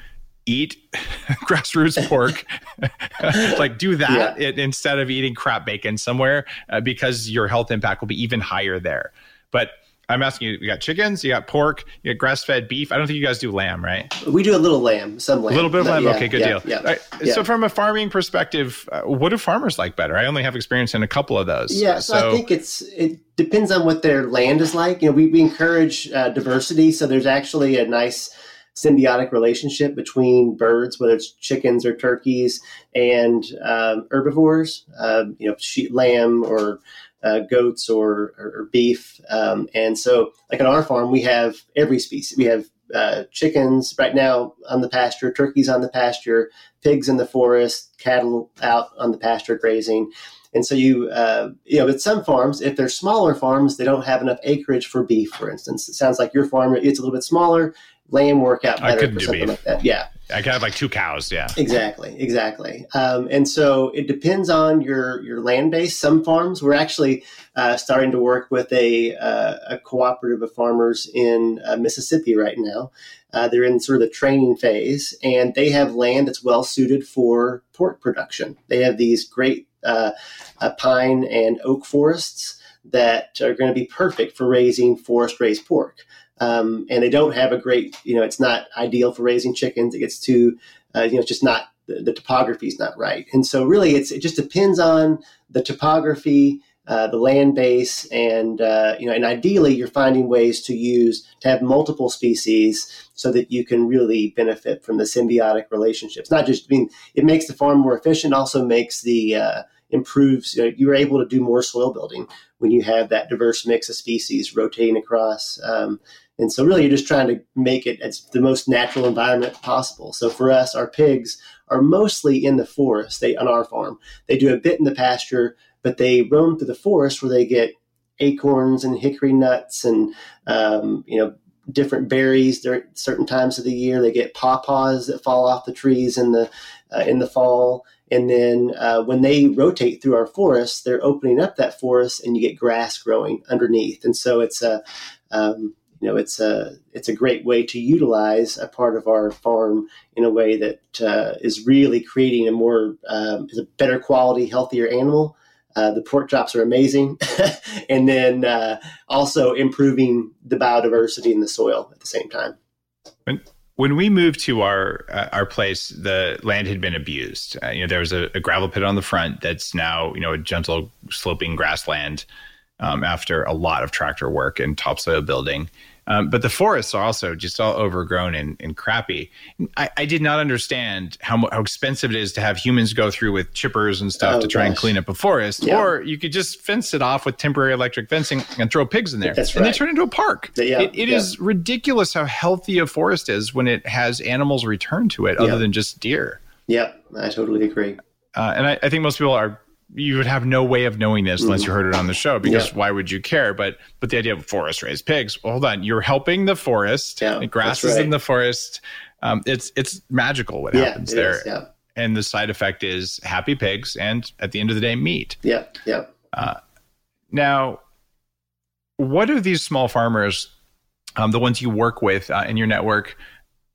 eat [LAUGHS] Grass Roots pork. [LAUGHS] like do that it, instead of eating crap bacon somewhere uh, because your health impact will be even higher there. But I'm asking you, you got chickens, you got pork, you got grass fed beef. I don't think you guys do lamb, right? we do a little lamb, some lamb, A little bit of lamb. yeah, okay, good yeah, deal. Yeah, right. So, from a farming perspective, uh, what do farmers like better? I only have experience in a couple of those. Yeah, so, I think it's it depends on what their land is like. You know, we, we encourage uh, diversity, so there's actually a nice symbiotic relationship between birds, whether it's chickens or turkeys, and um, herbivores. Um, you know, sheep, lamb, or uh, goats or, or, or beef. Um, and so, like on our farm, we have every species. We have uh, chickens right now on the pasture, turkeys on the pasture, pigs in the forest, cattle out on the pasture grazing. And so you, uh, you know, with some farms, if they're smaller farms, they don't have enough acreage for beef, for instance. It sounds like your farm it's a little bit smaller, Lamb work out better for something beef. like that. Yeah. I could have like two cows. Yeah. Exactly. Exactly. Um, and so it depends on your your land base. Some farms we're actually uh, starting to work with a uh, a cooperative of farmers in uh, Mississippi right now. Uh, they're in sort of the training phase, and they have land that's well suited for pork production. They have these great uh, uh, pine and oak forests that are going to be perfect for raising forest raised pork um, and they don't have a great, you know, it's not ideal for raising chickens. It gets too, uh, you know, it's just not the, the topography is not right. And so really, it's it just depends on the topography. Uh, the land base, and uh, you know, and ideally, you're finding ways to use to have multiple species so that you can really benefit from the symbiotic relationships. Not just, I mean, it makes the farm more efficient, also makes the uh, improves. You know, you're able to do more soil building when you have that diverse mix of species rotating across. Um, and so, really, you're just trying to make it as the most natural environment possible. So, for us, our pigs are mostly in the forest. They on our farm. They do a bit in the pasture, but they roam through the forest where they get acorns and hickory nuts and um, you know different berries during certain times of the year. They get pawpaws that fall off the trees in the uh, in the fall. And then uh, when they rotate through our forest, they're opening up that forest, and you get grass growing underneath. And so it's a um, you know, it's a it's a great way to utilize a part of our farm in a way that uh, is really creating a more um, a better quality, healthier animal. Uh, the pork chops are amazing, [LAUGHS] and then uh, also improving the biodiversity in the soil at the same time. When when we moved to our uh, our place, the land had been abused. Uh, you know, there was a, a gravel pit on the front that's now you know a gentle sloping grassland um, after a lot of tractor work and topsoil building. Um, but the forests are also just all overgrown and, and crappy. I, I, did not understand how, how expensive it is to have humans go through with chippers and stuff oh, to try gosh. and clean up a forest. Yeah. Or you could just fence it off with temporary electric fencing and throw pigs in there. That's right. And they turn into a park. Yeah, it, it yeah. is ridiculous how healthy a forest is when it has animals return to it other than just deer. Yep, I totally agree. Uh, and I, I think most people are you would have no way of knowing this unless you mm. heard it on the show because yeah. why would you care? But but the idea of forest raised pigs, well, hold on, you're helping the forest. Yeah, the grass is right. in the forest. Um, it's it's magical what yeah, happens there. Is, yeah. And the side effect is happy pigs, and at the end of the day, meat. Yeah, yeah. Uh, now, what are these small farmers, um, the ones you work with uh, in your network?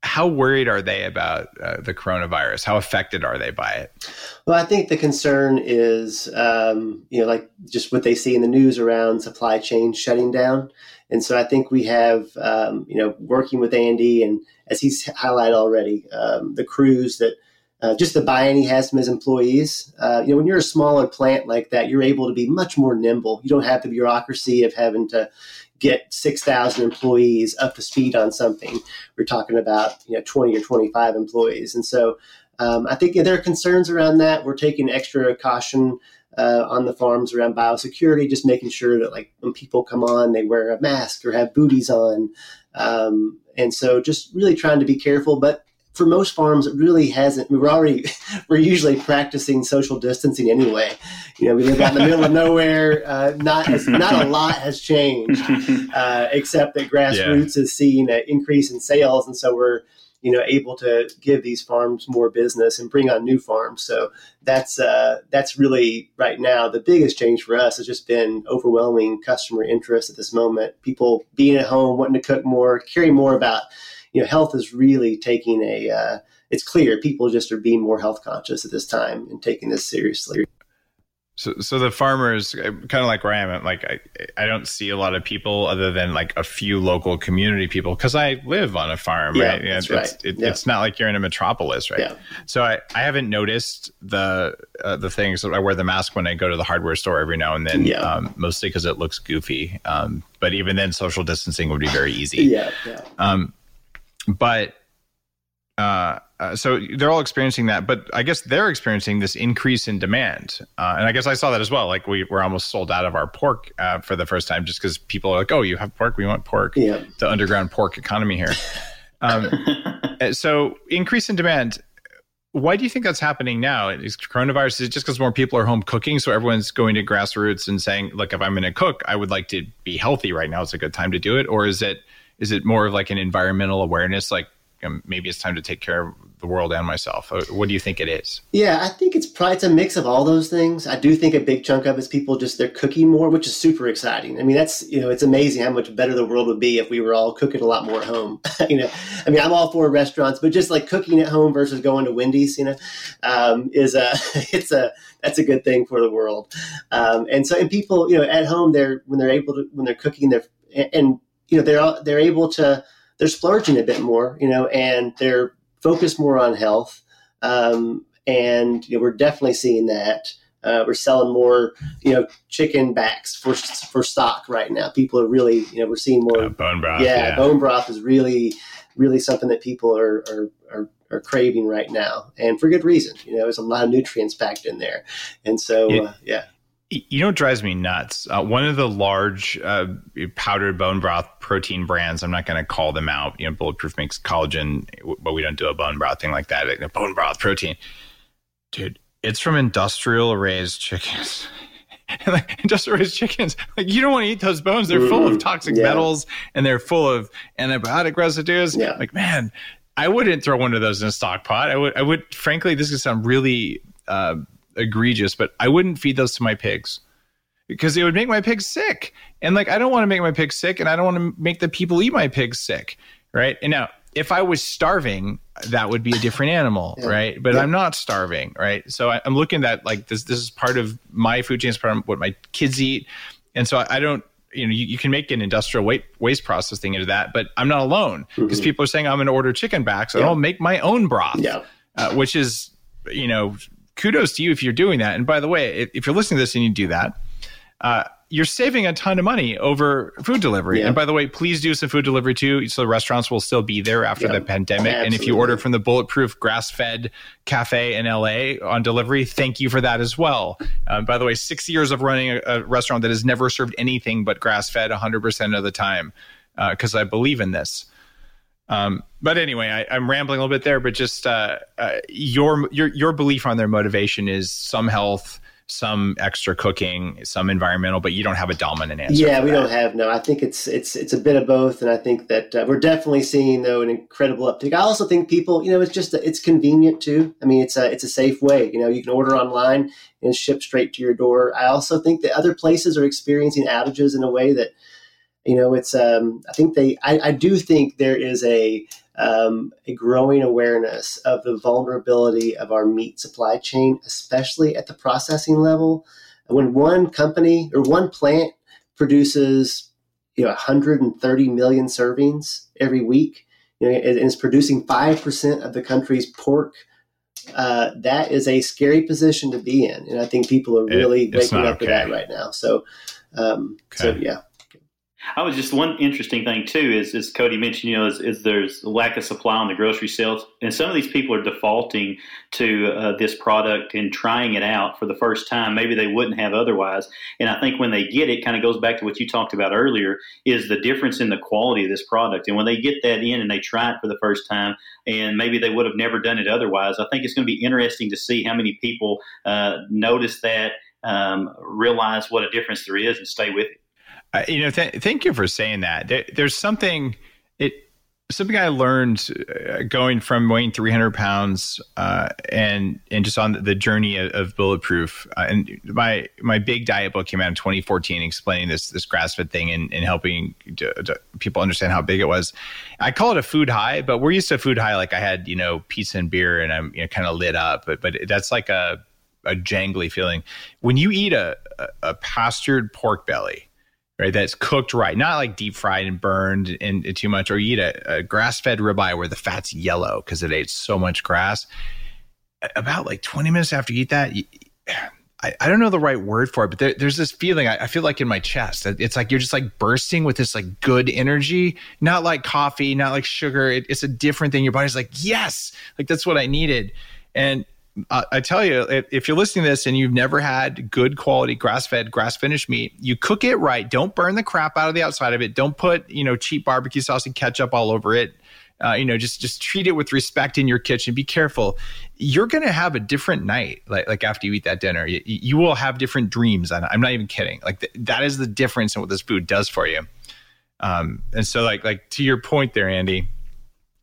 How worried are they about uh, the coronavirus? How affected are they by it? Well, I think the concern is, um, you know, like just what they see in the news around supply chain shutting down. And so I think we have, um, you know, working with Andy and as he's highlighted already, um, the crews that uh, just the buy-in he has from his employees. Uh, you know, when you're a smaller plant like that, you're able to be much more nimble. You don't have the bureaucracy of having to get 6,000 employees up to speed on something. We're talking about, you know, 20 or 25 employees. And so um, I think there are concerns around that. We're taking extra caution uh, on the farms around biosecurity, just making sure that like when people come on, they wear a mask or have booties on. Um, and so just really trying to be careful, but for most farms, it really hasn't. We're already [LAUGHS] we're usually practicing social distancing anyway. You know, we live out in the middle of nowhere. Uh, not not a [LAUGHS] lot has changed, uh, except that Grass Roots yeah. is seeing an increase in sales, and so we're you know able to give these farms more business and bring on new farms. So that's uh, that's really right now the biggest change for us has just been overwhelming customer interest at this moment. People being at home, wanting to cook more, caring more about you know, health is really taking a. Uh, it's clear people just are being more health conscious at this time and taking this seriously. So, so the farmers, uh, kind of like where I am, like I, I don't see a lot of people other than like a few local community people because I live on a farm, yeah, right? That's it's, right. It, yeah. it's not like you're in a metropolis, right? Yeah. So I, I haven't noticed the uh, the things. That I wear the mask when I go to the hardware store every now and then, yeah. um, mostly because it looks goofy. Um, but even then, social distancing would be very easy. Yeah, yeah. Um, but uh, uh, so they're all experiencing that, but I guess they're experiencing this increase in demand, uh, and I guess I saw that as well. Like we were almost sold out of our pork uh, for the first time, just because people are like, "Oh, you have pork, we want pork." Yeah. The underground pork economy here. [LAUGHS] Um, so increase in demand. Why do you think that's happening now? Is coronavirus is it just because more people are home cooking, so everyone's going to Grass Roots and saying, "Look, if I'm going to cook, I would like to be healthy right now. It's a good time to do it." Or is it is it more of like an environmental awareness, like um, maybe it's time to take care of the world and myself. Uh, what do you think it is? Yeah, I think it's probably it's a mix of all those things. I do think a big chunk of it is people just they're cooking more, which is super exciting. I mean, that's you know, it's amazing how much better the world would be if we were all cooking a lot more at home. [LAUGHS] you know, I mean, I'm all for restaurants, but just like cooking at home versus going to Wendy's, you know, um, is a [LAUGHS] it's a that's a good thing for the world. Um, and so, and people, you know, at home, they're when they're able to when they're cooking, they're and you know they're they're able to they're splurging a bit more, you know, and they're focused more on health. Um, and you know, we're definitely seeing that. Uh, we're selling more, you know, chicken backs for for stock right now. People are really, you know, we're seeing more uh, bone broth. Yeah, yeah, bone broth is really, really something that people are, are are, are craving right now, and for good reason. You know, there's a lot of nutrients packed in there, and so it, uh, yeah. You know what drives me nuts? Uh, one of the large uh, powdered bone broth protein brands, I'm not going to call them out. You know, Bulletproof makes collagen, but we don't do a bone broth thing like that. Like bone broth protein. Dude, it's from industrial raised chickens. [LAUGHS] like industrial raised chickens, like you don't want to eat those bones. They're mm, full of mm-hmm. toxic yeah. metals and they're full of antibiotic residues. Yeah. Like, man, I wouldn't throw one of those in a stock pot. I would, I would, frankly, this is sound really uh, egregious, but I wouldn't feed those to my pigs because it would make my pigs sick. And like, I don't want to make my pigs sick and I don't want to make the people eat my pigs sick. Right. And now, if I was starving, that would be a different [LAUGHS] animal, yeah. right? But yeah. I'm not starving, right? So I, am looking at like this. This is part of my food chain, is part of what my kids eat, and so I, I don't. You know, you, you, can make an industrial waste waste processing into that, but I'm not alone because mm-hmm. people are saying I'm going to order chicken backs. So yeah. I'll make my own broth, yeah. Uh, which is you know kudos to you if you're doing that. And by the way, if, you're listening to this and you do that, uh, you're saving a ton of money over food delivery. Yeah. And by the way, please do some food delivery too. So the restaurants will still be there after the pandemic. Absolutely. And if you order from the Bulletproof Grass Fed Cafe in LA on delivery, thank you for that as well. Uh, by the way, six years of running a, a, restaurant that has never served anything but grass fed 100% of the time because uh, I believe in this. Um, but anyway, I, am rambling a little bit there. But just uh, uh, your your your belief on their motivation is some health, some extra cooking, some environmental, but you don't have a dominant answer. Yeah, we that. don't have no. I think it's it's it's a bit of both, and I think that uh, we're definitely seeing though an incredible uptick. I also think people, you know, it's just a, it's convenient too. I mean, it's a it's a safe way. You know, you can order online and ship straight to your door. I also think that other places are experiencing outages in a way that you know it's um, i think they I, I, do think there is a um, a growing awareness of the vulnerability of our meat supply chain especially at the processing level when one company or one plant produces you know 130 million servings every week you know, and is producing 5% of the country's pork uh, that is a scary position to be in and i think people are really it, waking up okay. to that right now so um, okay. so yeah I was just one interesting thing too is, as Cody mentioned, you know, is, is, there's a lack of supply on the grocery shelves, and some of these people are defaulting to uh, this product and trying it out for the first time. Maybe they wouldn't have otherwise. And I think when they get it, kind of goes back to what you talked about earlier, is the difference in the quality of this product. And when they get that in and they try it for the first time, and maybe they would have never done it otherwise, I think it's going to be interesting to see how many people uh, notice that, um, realize what a difference there is, and stay with it. You know, th- thank you for saying that. There, there's something it something I learned uh, going from weighing 300 pounds uh, and and just on the journey of, of bulletproof. Uh, and my my big diet book came out in 2014, explaining this this grass fed thing and, and helping to, to people understand how big it was. I call it a food high, but we're used to food high like I had you know pizza and beer and I'm you know, kind of lit up, but but that's like a a jangly feeling when you eat a, a, a pastured pork belly right? That's cooked right, not like deep fried and burned and, too much. Or you eat a, a grass fed ribeye where the fat's yellow because it ate so much grass. About like 20 minutes after you eat that, you, I, I, don't know the right word for it, but there, there's this feeling I, I, feel like in my chest. It's like you're just like bursting with this like good energy, not like coffee, not like sugar. It, it's a different thing. Your body's like, yes, like that's what I needed. And I tell you, if you're listening to this and you've never had good quality grass fed, grass finished meat, you cook it right. Don't burn the crap out of the outside of it. Don't put, you know, cheap barbecue sauce and ketchup all over it. Uh, you know, just just treat it with respect in your kitchen. Be careful. You're going to have a different night, like like after you eat that dinner. You, you will have different dreams. I'm not even kidding. Like th- that is the difference in what this food does for you. Um, and so, like like to your point there, Andy,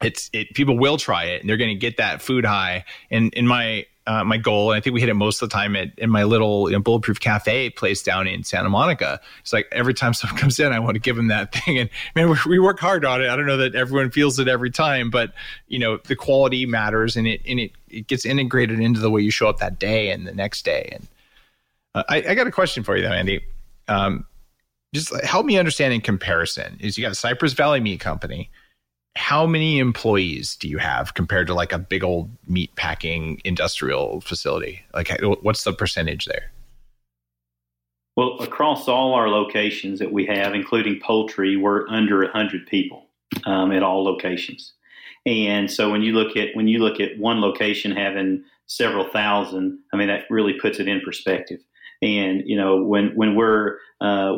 it's it. People will try it, and they're going to get that food high. And in my uh, my goal, and I think we hit it most of the time at in my little you know, bulletproof cafe place down in Santa Monica. It's like every time [LAUGHS] someone comes in, I want to give them that thing, and man, we, we work hard on it. I don't know that everyone feels it every time, but you know the quality matters, and it and it it gets integrated into the way you show up that day and the next day. And uh, I, I, got a question for you though, Andy. Um, just help me understand in comparison. Is you got Cypress Valley Meat Company how many employees do you have compared to like a big old meat packing industrial facility? Like, what's the percentage there? Well, across all our locations that we have, including poultry, we're under 100 people um, at all locations. And so when you look at when you look at one location having several thousand, I mean that really puts it in perspective. And you know, when when we're uh,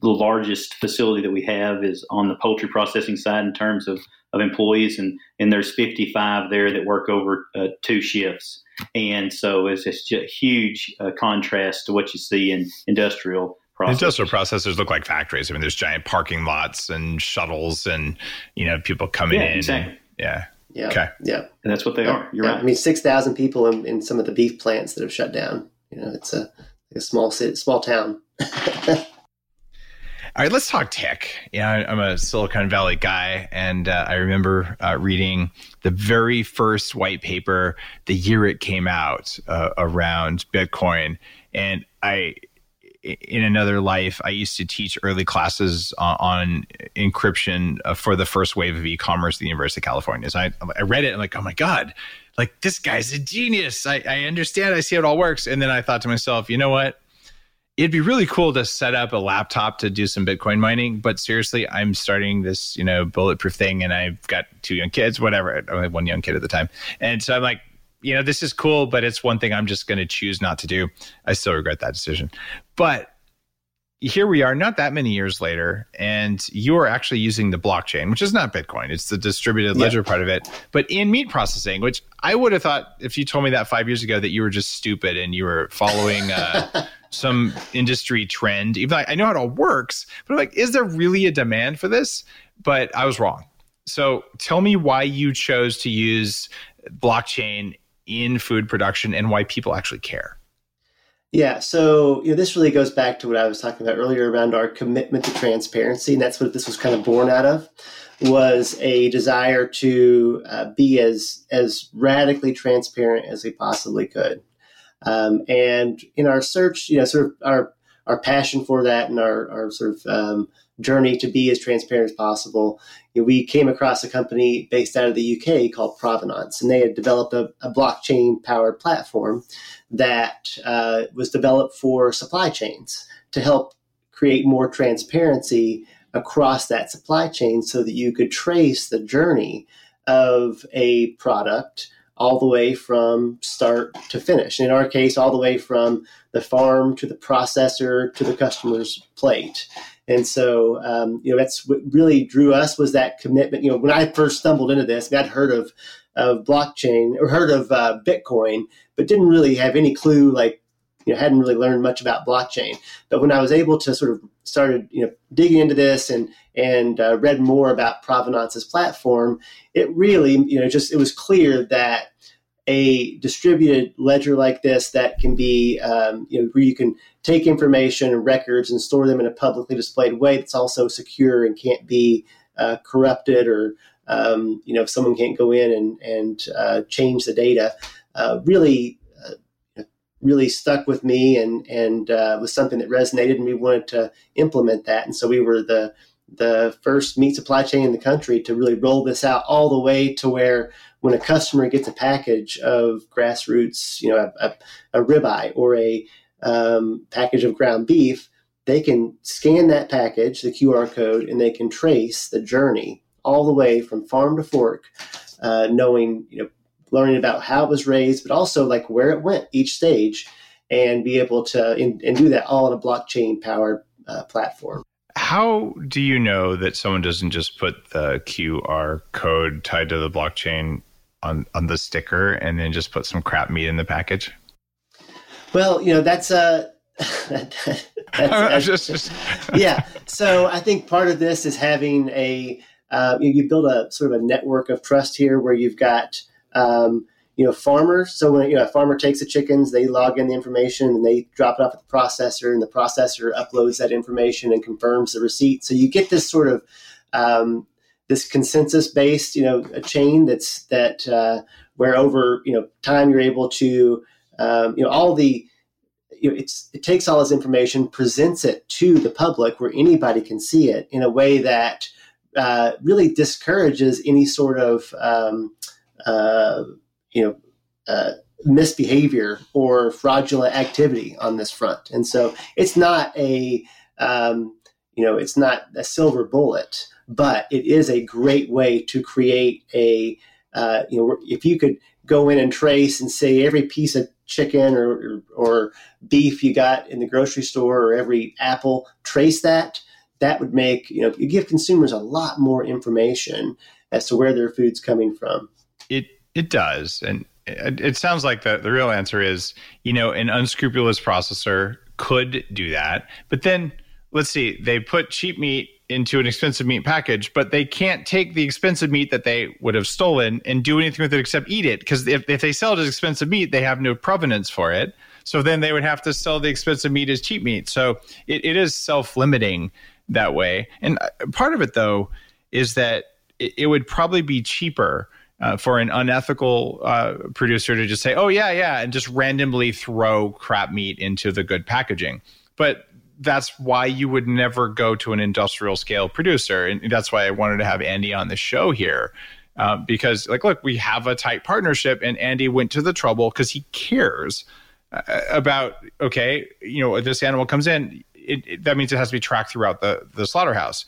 the largest facility that we have is on the poultry processing side in terms of, of employees, and and there's 55 there that work over uh, two shifts. And so it's just a huge uh, contrast to what you see in industrial processors. Industrial processors look like factories. I mean, there's giant parking lots and shuttles, and you know, people coming yeah, in. Exactly. And, yeah. Yeah. Okay. Yeah. And that's what they yeah. are. You're yeah. right. I mean, six thousand people in, in some of the beef plants that have shut down. You know, it's a a small city, small town. [LAUGHS] All right, let's talk tech. Yeah, I'm a Silicon Valley guy, and uh, I remember uh, reading the very first white paper the year it came out uh, around Bitcoin. And I, in another life, I used to teach early classes on, on encryption uh, for the first wave of e-commerce at the University of California. So I, I read it and like, oh my god, like this guy's a genius. I, I understand. I see how it all works. And then I thought to myself, you know what? It'd be really cool to set up a laptop to do some Bitcoin mining. But seriously, I'm starting this, you know, bulletproof thing, and I've got two young kids, whatever. I only one young kid at the time, and so I'm like, you know, this is cool, but it's one thing I'm just going to choose not to do. I still regret that decision, but here we are not that many years later and you are actually using the blockchain which is not bitcoin. It's the distributed ledger yeah. part of it but in meat processing which i would have thought if you told me that five years ago that you were just stupid and you were following uh, [LAUGHS] some industry trend even though i know how it all works but I'm like is there really a demand for this? But i was wrong. So tell me why you chose to use blockchain in food production and why people actually care yeah, so you know this really goes back to what I was talking about earlier around our commitment to transparency, and that's what this was kind of born out of was a desire to uh, be as as radically transparent as we possibly could. Um, and in our search, you know, sort of our our passion for that and our, our sort of um, journey to be as transparent as possible, you know, we came across a company based out of the UK called Provenance, and they had developed a, a blockchain powered platform that uh, was developed for supply chains to help create more transparency across that supply chain so that you could trace the journey of a product all the way from start to finish. In our case, all the way from the farm to the processor to the customer's plate. And so, um, you know, that's what really drew us was that commitment. You know, when I first stumbled into this, I would heard of of blockchain or heard of uh, Bitcoin, but didn't really have any clue, like, you know, hadn't really learned much about blockchain. But when I was able to sort of started, you know, digging into this and and uh, read more about Provenance's platform, it really, you know, just it was clear that a distributed ledger like this that can be, um, you know, where you can take information and records and store them in a publicly displayed way that's also secure and can't be uh, corrupted or um, you know, if someone can't go in and, and uh, change the data, uh, really, uh, really stuck with me and, and uh, was something that resonated and we wanted to implement that. And so we were the, the first meat supply chain in the country to really roll this out all the way to where when a customer gets a package of Grass Roots, you know, a, a, a ribeye or a um, package of ground beef, they can scan that package, the QR code, and they can trace the journey all the way from farm to fork, uh, knowing, you know, learning about how it was raised, but also like where it went each stage and be able to and, and do that all on a blockchain powered uh, platform. How do you know that someone doesn't just put the QR code tied to the blockchain on on the sticker and then just put some crap meat in the package? Well, you know that's uh [LAUGHS] that's, [LAUGHS] that's, just, just [LAUGHS] yeah. So I think part of this is having a uh, you, you, build a sort of a network of trust here where you've got um, you know farmers. So when you know, a farmer takes the chickens, they log in the information and they drop it off at the processor, and the processor uploads that information and confirms the receipt. So you get this sort of um, this consensus based you know a chain that's that uh, where over you know time you're able to um, you know all the you know, it's it takes all this information, presents it to the public where anybody can see it in a way that uh, really discourages any sort of um, uh, you know uh, misbehavior or fraudulent activity on this front. And so it's not a um, you know it's not a silver bullet, but it is a great way to create a uh, you know if you could go in and trace and say every piece of chicken or, or, or beef you got in the grocery store or every apple trace that that would make you know you give consumers a lot more information as to where their food's coming from it does and it, it sounds like the, the real answer is you know an unscrupulous processor could do that but then let's see they put cheap meat into an expensive meat package, but they can't take the expensive meat that they would have stolen and do anything with it except eat it. Because if, if they sell it as expensive meat, they have no provenance for it. So then they would have to sell the expensive meat as cheap meat. So it, it is self limiting that way. And uh, part of it, though, is that it, it would probably be cheaper. Uh, for an unethical uh, producer to just say, "Oh yeah, yeah," and just randomly throw crap meat into the good packaging. But that's why you would never go to an industrial scale producer, and that's why I wanted to have Andy on the show here. Uh, because, like, look, we have a tight partnership, and Andy went to the trouble because he cares uh, about okay, you know, this animal comes in, it, it, that means it has to be tracked throughout the the slaughterhouse.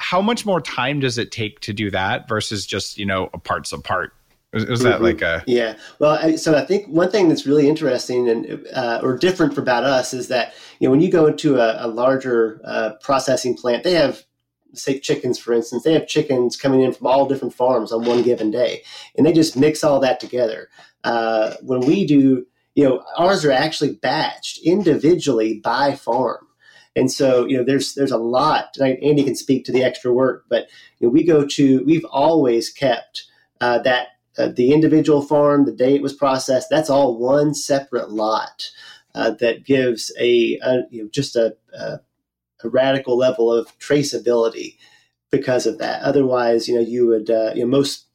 How much more time does it take to do that versus just you know a parts apart? Is, is that mm-hmm. like a yeah? Well, I, so I think one thing that's really interesting and uh, or different about us is that you know when you go into a, a larger uh, processing plant, they have say chickens for instance they have chickens coming in from all different farms on one given day and they just mix all that together uh, when we do you know, ours are actually batched individually by farm. And so, you know, there's there's a lot. Andy can speak to the extra work, but you know, we go to. We've always kept uh, that uh, the individual farm, the day it was processed. That's all one separate lot uh, that gives a, a, you know just a, a, a radical level of traceability because of that. Otherwise, you know, you would uh, you know most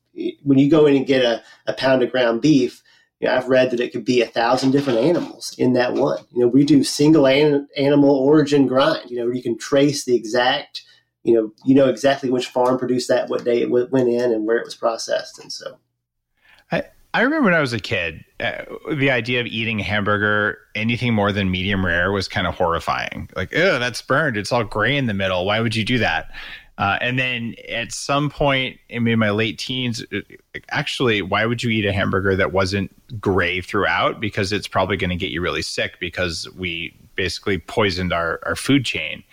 when you go in and get a, a pound of ground beef you know, I've read that it could be a thousand different animals in that one. You know, we do single an- animal origin grind. You know, you can trace the exact. You know, you know exactly which farm produced that, what day it w- went in, and where it was processed, and so. I I remember when I was a kid, uh, the idea of eating a hamburger anything more than medium rare was kind of horrifying. Like, oh, that's burned. It's all gray in the middle. Why would you do that? Uh, and then at some point in my late teens, uh, actually, why would you eat a hamburger that wasn't gray throughout? Because it's probably going to get you really sick because we basically poisoned our, our food chain.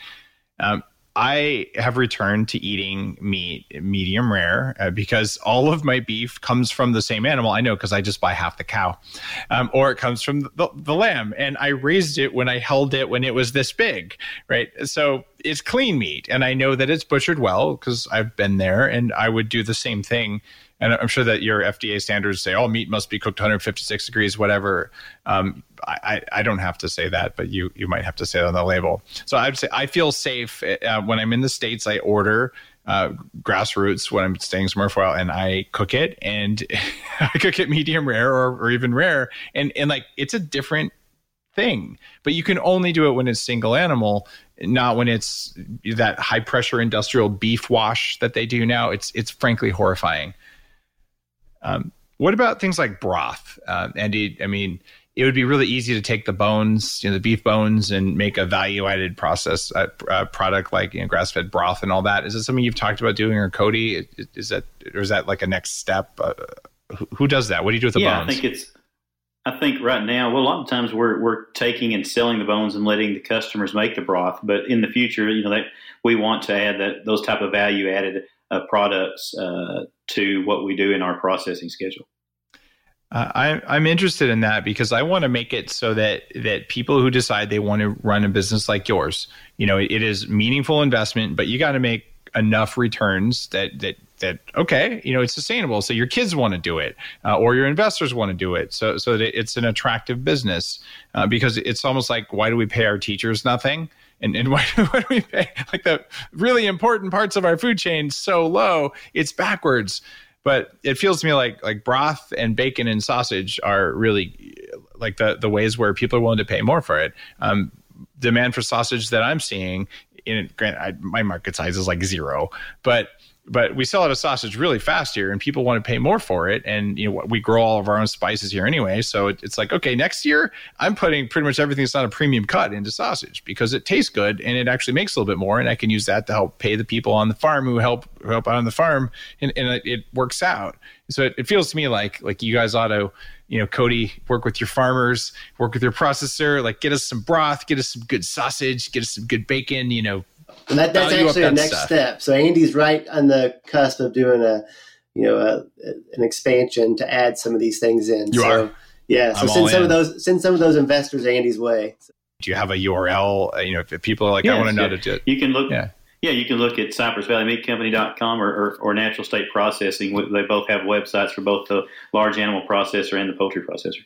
Um, I have returned to eating meat medium rare uh, because all of my beef comes from the same animal. I know because I just buy half the cow, um, or it comes from the, the, lamb, and I raised it when I held it when it was this big, right? So it's clean meat, and I know that it's butchered well because I've been there, and I would do the same thing and I'm sure that your FDA standards say, "Oh, meat must be cooked 156 degrees, whatever." Um, I, I don't have to say that, but you you might have to say it on the label. So I'd say I feel safe uh, when I'm in the states. I order uh, Grass Roots when I'm staying somewhere for a while, and I cook it, and [LAUGHS] I cook it medium rare or, or even rare, and and like it's a different thing. But you can only do it when it's single animal, not when it's that high pressure industrial beef wash that they do now. It's it's frankly horrifying. Um, what about things like broth, uh, Andy? I mean, it would be really easy to take the bones, you know, the beef bones, and make a value-added process uh, uh, product like you know, grass-fed broth and all that. Is it something you've talked about doing, or Cody? Is that or is that like a next step? Uh, who, who, does that? What do you do with the yeah, bones? I think it's I think right now, well, a lot of times we're we're taking and selling the bones and letting the customers make the broth. But in the future, you know, that we want to add that those type of value added uh, products uh, to what we do in our processing schedule. Uh, I, I'm interested in that because I want to make it so that that people who decide they want to run a business like yours, you know, it, it is meaningful investment, but you got to make enough returns that that that okay, you know, it's sustainable. So your kids want to do it, uh, or your investors want to do it. So so that it's an attractive business uh, because it's almost like why do we pay our teachers nothing? And, and [LAUGHS] why, why do we pay like the really important parts of our food chain so low? It's backwards but it feels to me like like broth and bacon and sausage are really like the the ways where people are willing to pay more for it. Um, demand for sausage that I'm seeing in grant my market size is like zero, but but we sell out of sausage really fast here and people want to pay more for it and you know we grow all of our own spices here anyway so it, it's like okay next year i'm putting pretty much everything that's not a premium cut into sausage because it tastes good and it actually makes a little bit more and i can use that to help pay the people on the farm who help help out on the farm and, and it, it, works out. So it, it feels to me like like you guys ought to you know, Cody, work with your farmers, work with your processor, like get us some broth, get us some good sausage, get us some good bacon, you know, and that, that's actually a next stuff. step. So Andy's right on the cusp of doing a, you know, a, an expansion to add some of these things in. You so, are. Yeah. So I'm send some in. of those send some of those investors Andy's way. Do you have a URL? Uh, you know, if people are like, yes, I want to know yeah. to do it. You can look. Yeah. Yeah, you can look at Cypress Valley Meat Company.com or, or, or Natural State Processing. They both have websites for both the large animal processor and the poultry processor.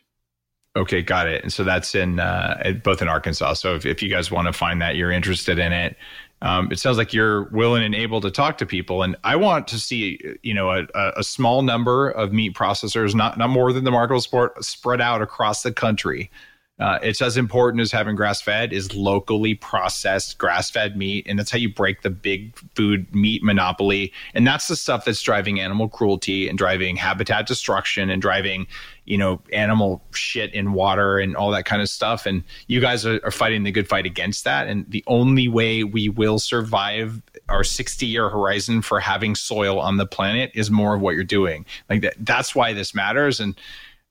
Okay, got it. And so that's in uh, both in Arkansas. So if, if you guys want to find that, you're interested in it, um, it sounds like you're willing and able to talk to people. And I want to see, you know, a, a small number of meat processors, not not more than the market sport, spread out across the country uh, it's as important as having grass fed is locally processed grass fed meat. And that's how you break the big food meat monopoly. And that's the stuff that's driving animal cruelty and driving habitat destruction and driving, you know, animal shit in water and all that kind of stuff. And you guys are, are fighting the good fight against that. And the only way we will survive our 60 year horizon for having soil on the planet is more of what you're doing. Like that, that's why this matters. And,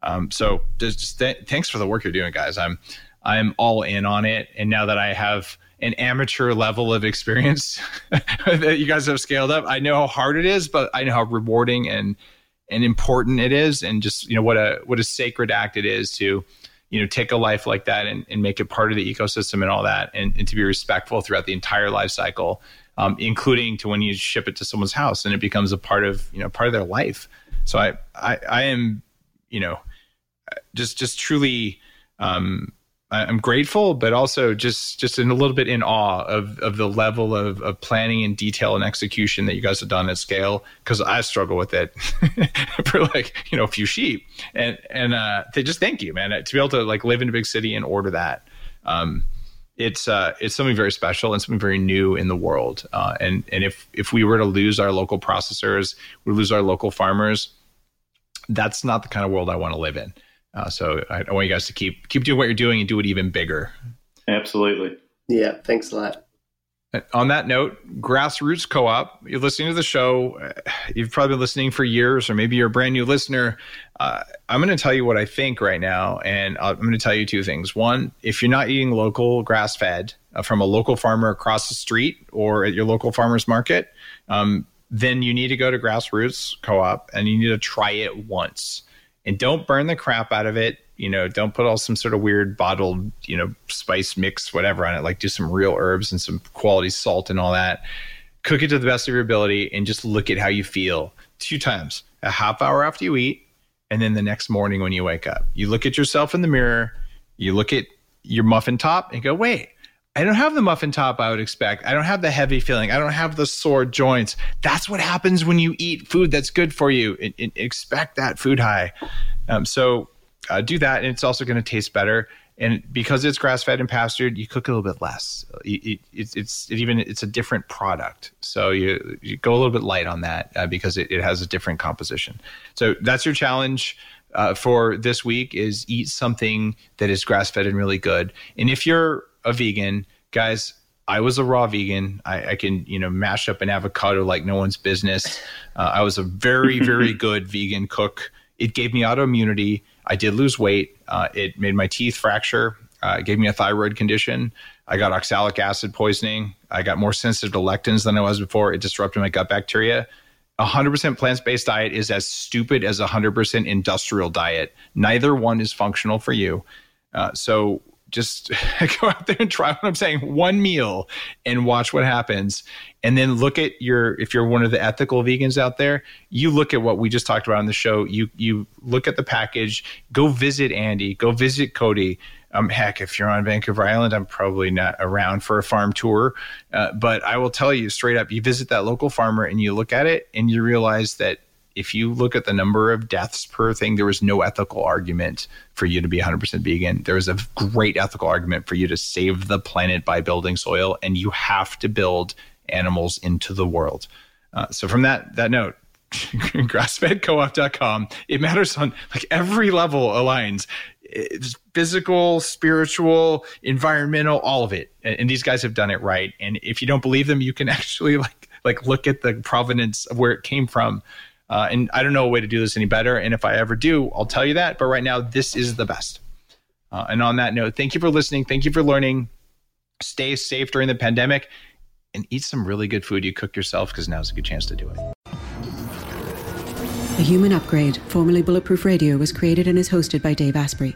um, so just th- thanks for the work you're doing, guys. I'm I'm all in on it, and now that I have an amateur level of experience [LAUGHS] that you guys have scaled up, I know how hard it is, but I know how rewarding and and important it is, and just you know what a what a sacred act it is to you know take a life like that and, and make it part of the ecosystem and all that, and, and to be respectful throughout the entire life cycle. Um, including to when you ship it to someone's house and it becomes a part of you know part of their life. So I I, I am you know just just truly um, I'm grateful, but also just just in a little bit in awe of of the level of, of planning and detail and execution that you guys have done at scale. Because I struggle with it [LAUGHS] for like you know a few sheep, and and uh, just thank you, man, to be able to like live in a big city and order that. Um, it's uh, it's something very special and something very new in the world. Uh, and and if if we were to lose our local processors, we lose our local farmers. That's not the kind of world I want to live in. Uh, so I, I, want you guys to keep keep doing what you're doing and do it even bigger. Absolutely. Yeah. Thanks a lot. On that note, Grassroots Co-op. You're listening to the show. Uh, you've probably been listening for years, or maybe you're a brand new listener. Uh, I'm going to tell you what I think right now, and I'm going to tell you two things. One, if you're not eating local grass-fed uh, from a local farmer across the street or at your local farmers market, um, then you need to go to Grassroots Co-op and you need to try it once and don't burn the crap out of it. You know, don't put all some sort of weird bottled, you know, spice mix, whatever on it. Like do some real herbs and some quality salt and all that. Cook it to the best of your ability and just look at how you feel two times a half hour after you eat and then the next morning when you wake up. You look at yourself in the mirror, you look at your muffin top and go, wait, I don't have the muffin top I would expect. I don't have the heavy feeling. I don't have the sore joints. That's what happens when you eat food that's good for you. It, it, expect that food high. Um, so uh, do that, and it's also going to taste better. And because it's grass fed and pastured, you cook a little bit less. It, it's even it's a different product, so you, you go a little bit light on that uh, because it, has a different composition. So that's your challenge. Uh, for this week is eat something that is grass fed and really good. And if you're a vegan, guys, I was a raw vegan. I, I, can, you know, mash up an avocado like no one's business. Uh, I was a very, [LAUGHS] very good vegan cook. It gave me autoimmunity. I did lose weight. Uh, it made my teeth fracture. Uh, it gave me a thyroid condition. I got oxalic acid poisoning. I got more sensitive to lectins than I was before. It disrupted my gut bacteria. 100% plant based diet is as stupid as a 100% industrial diet. Neither one is functional for you. Uh, so just [LAUGHS] go out there and try what I'm saying one meal and watch what happens. And then look at your, if you're one of the ethical vegans out there, you look at what we just talked about on the show. You, you look at the package, go visit Andy, go visit Cody. Um, heck, if you're on Vancouver Island, I'm probably not around for a farm tour. Uh, but I will tell you straight up, you visit that local farmer and you look at it and you realize that if you look at the number of deaths per thing, there was no ethical argument for you to be 100% vegan. There was a great ethical argument for you to save the planet by building soil, and you have to build animals into the world. Uh, so, from that that note, [LAUGHS] grassfedcoop.com. It matters on like every level aligns. It's physical, spiritual, environmental, all of it. And, and these guys have done it right. And if you don't believe them, you can [LAUGHS] actually like like look at the provenance of where it came from uh, and I don't know a way to do this any better. And if I ever do, I'll tell you that. But right now, this is the best. Uh, and on that note, thank you for listening. Thank you for learning. Stay safe during the pandemic and eat some really good food you cook yourself because now's a good chance to do it. The Human Upgrade, formerly Bulletproof Radio, was created and is hosted by Dave Asprey.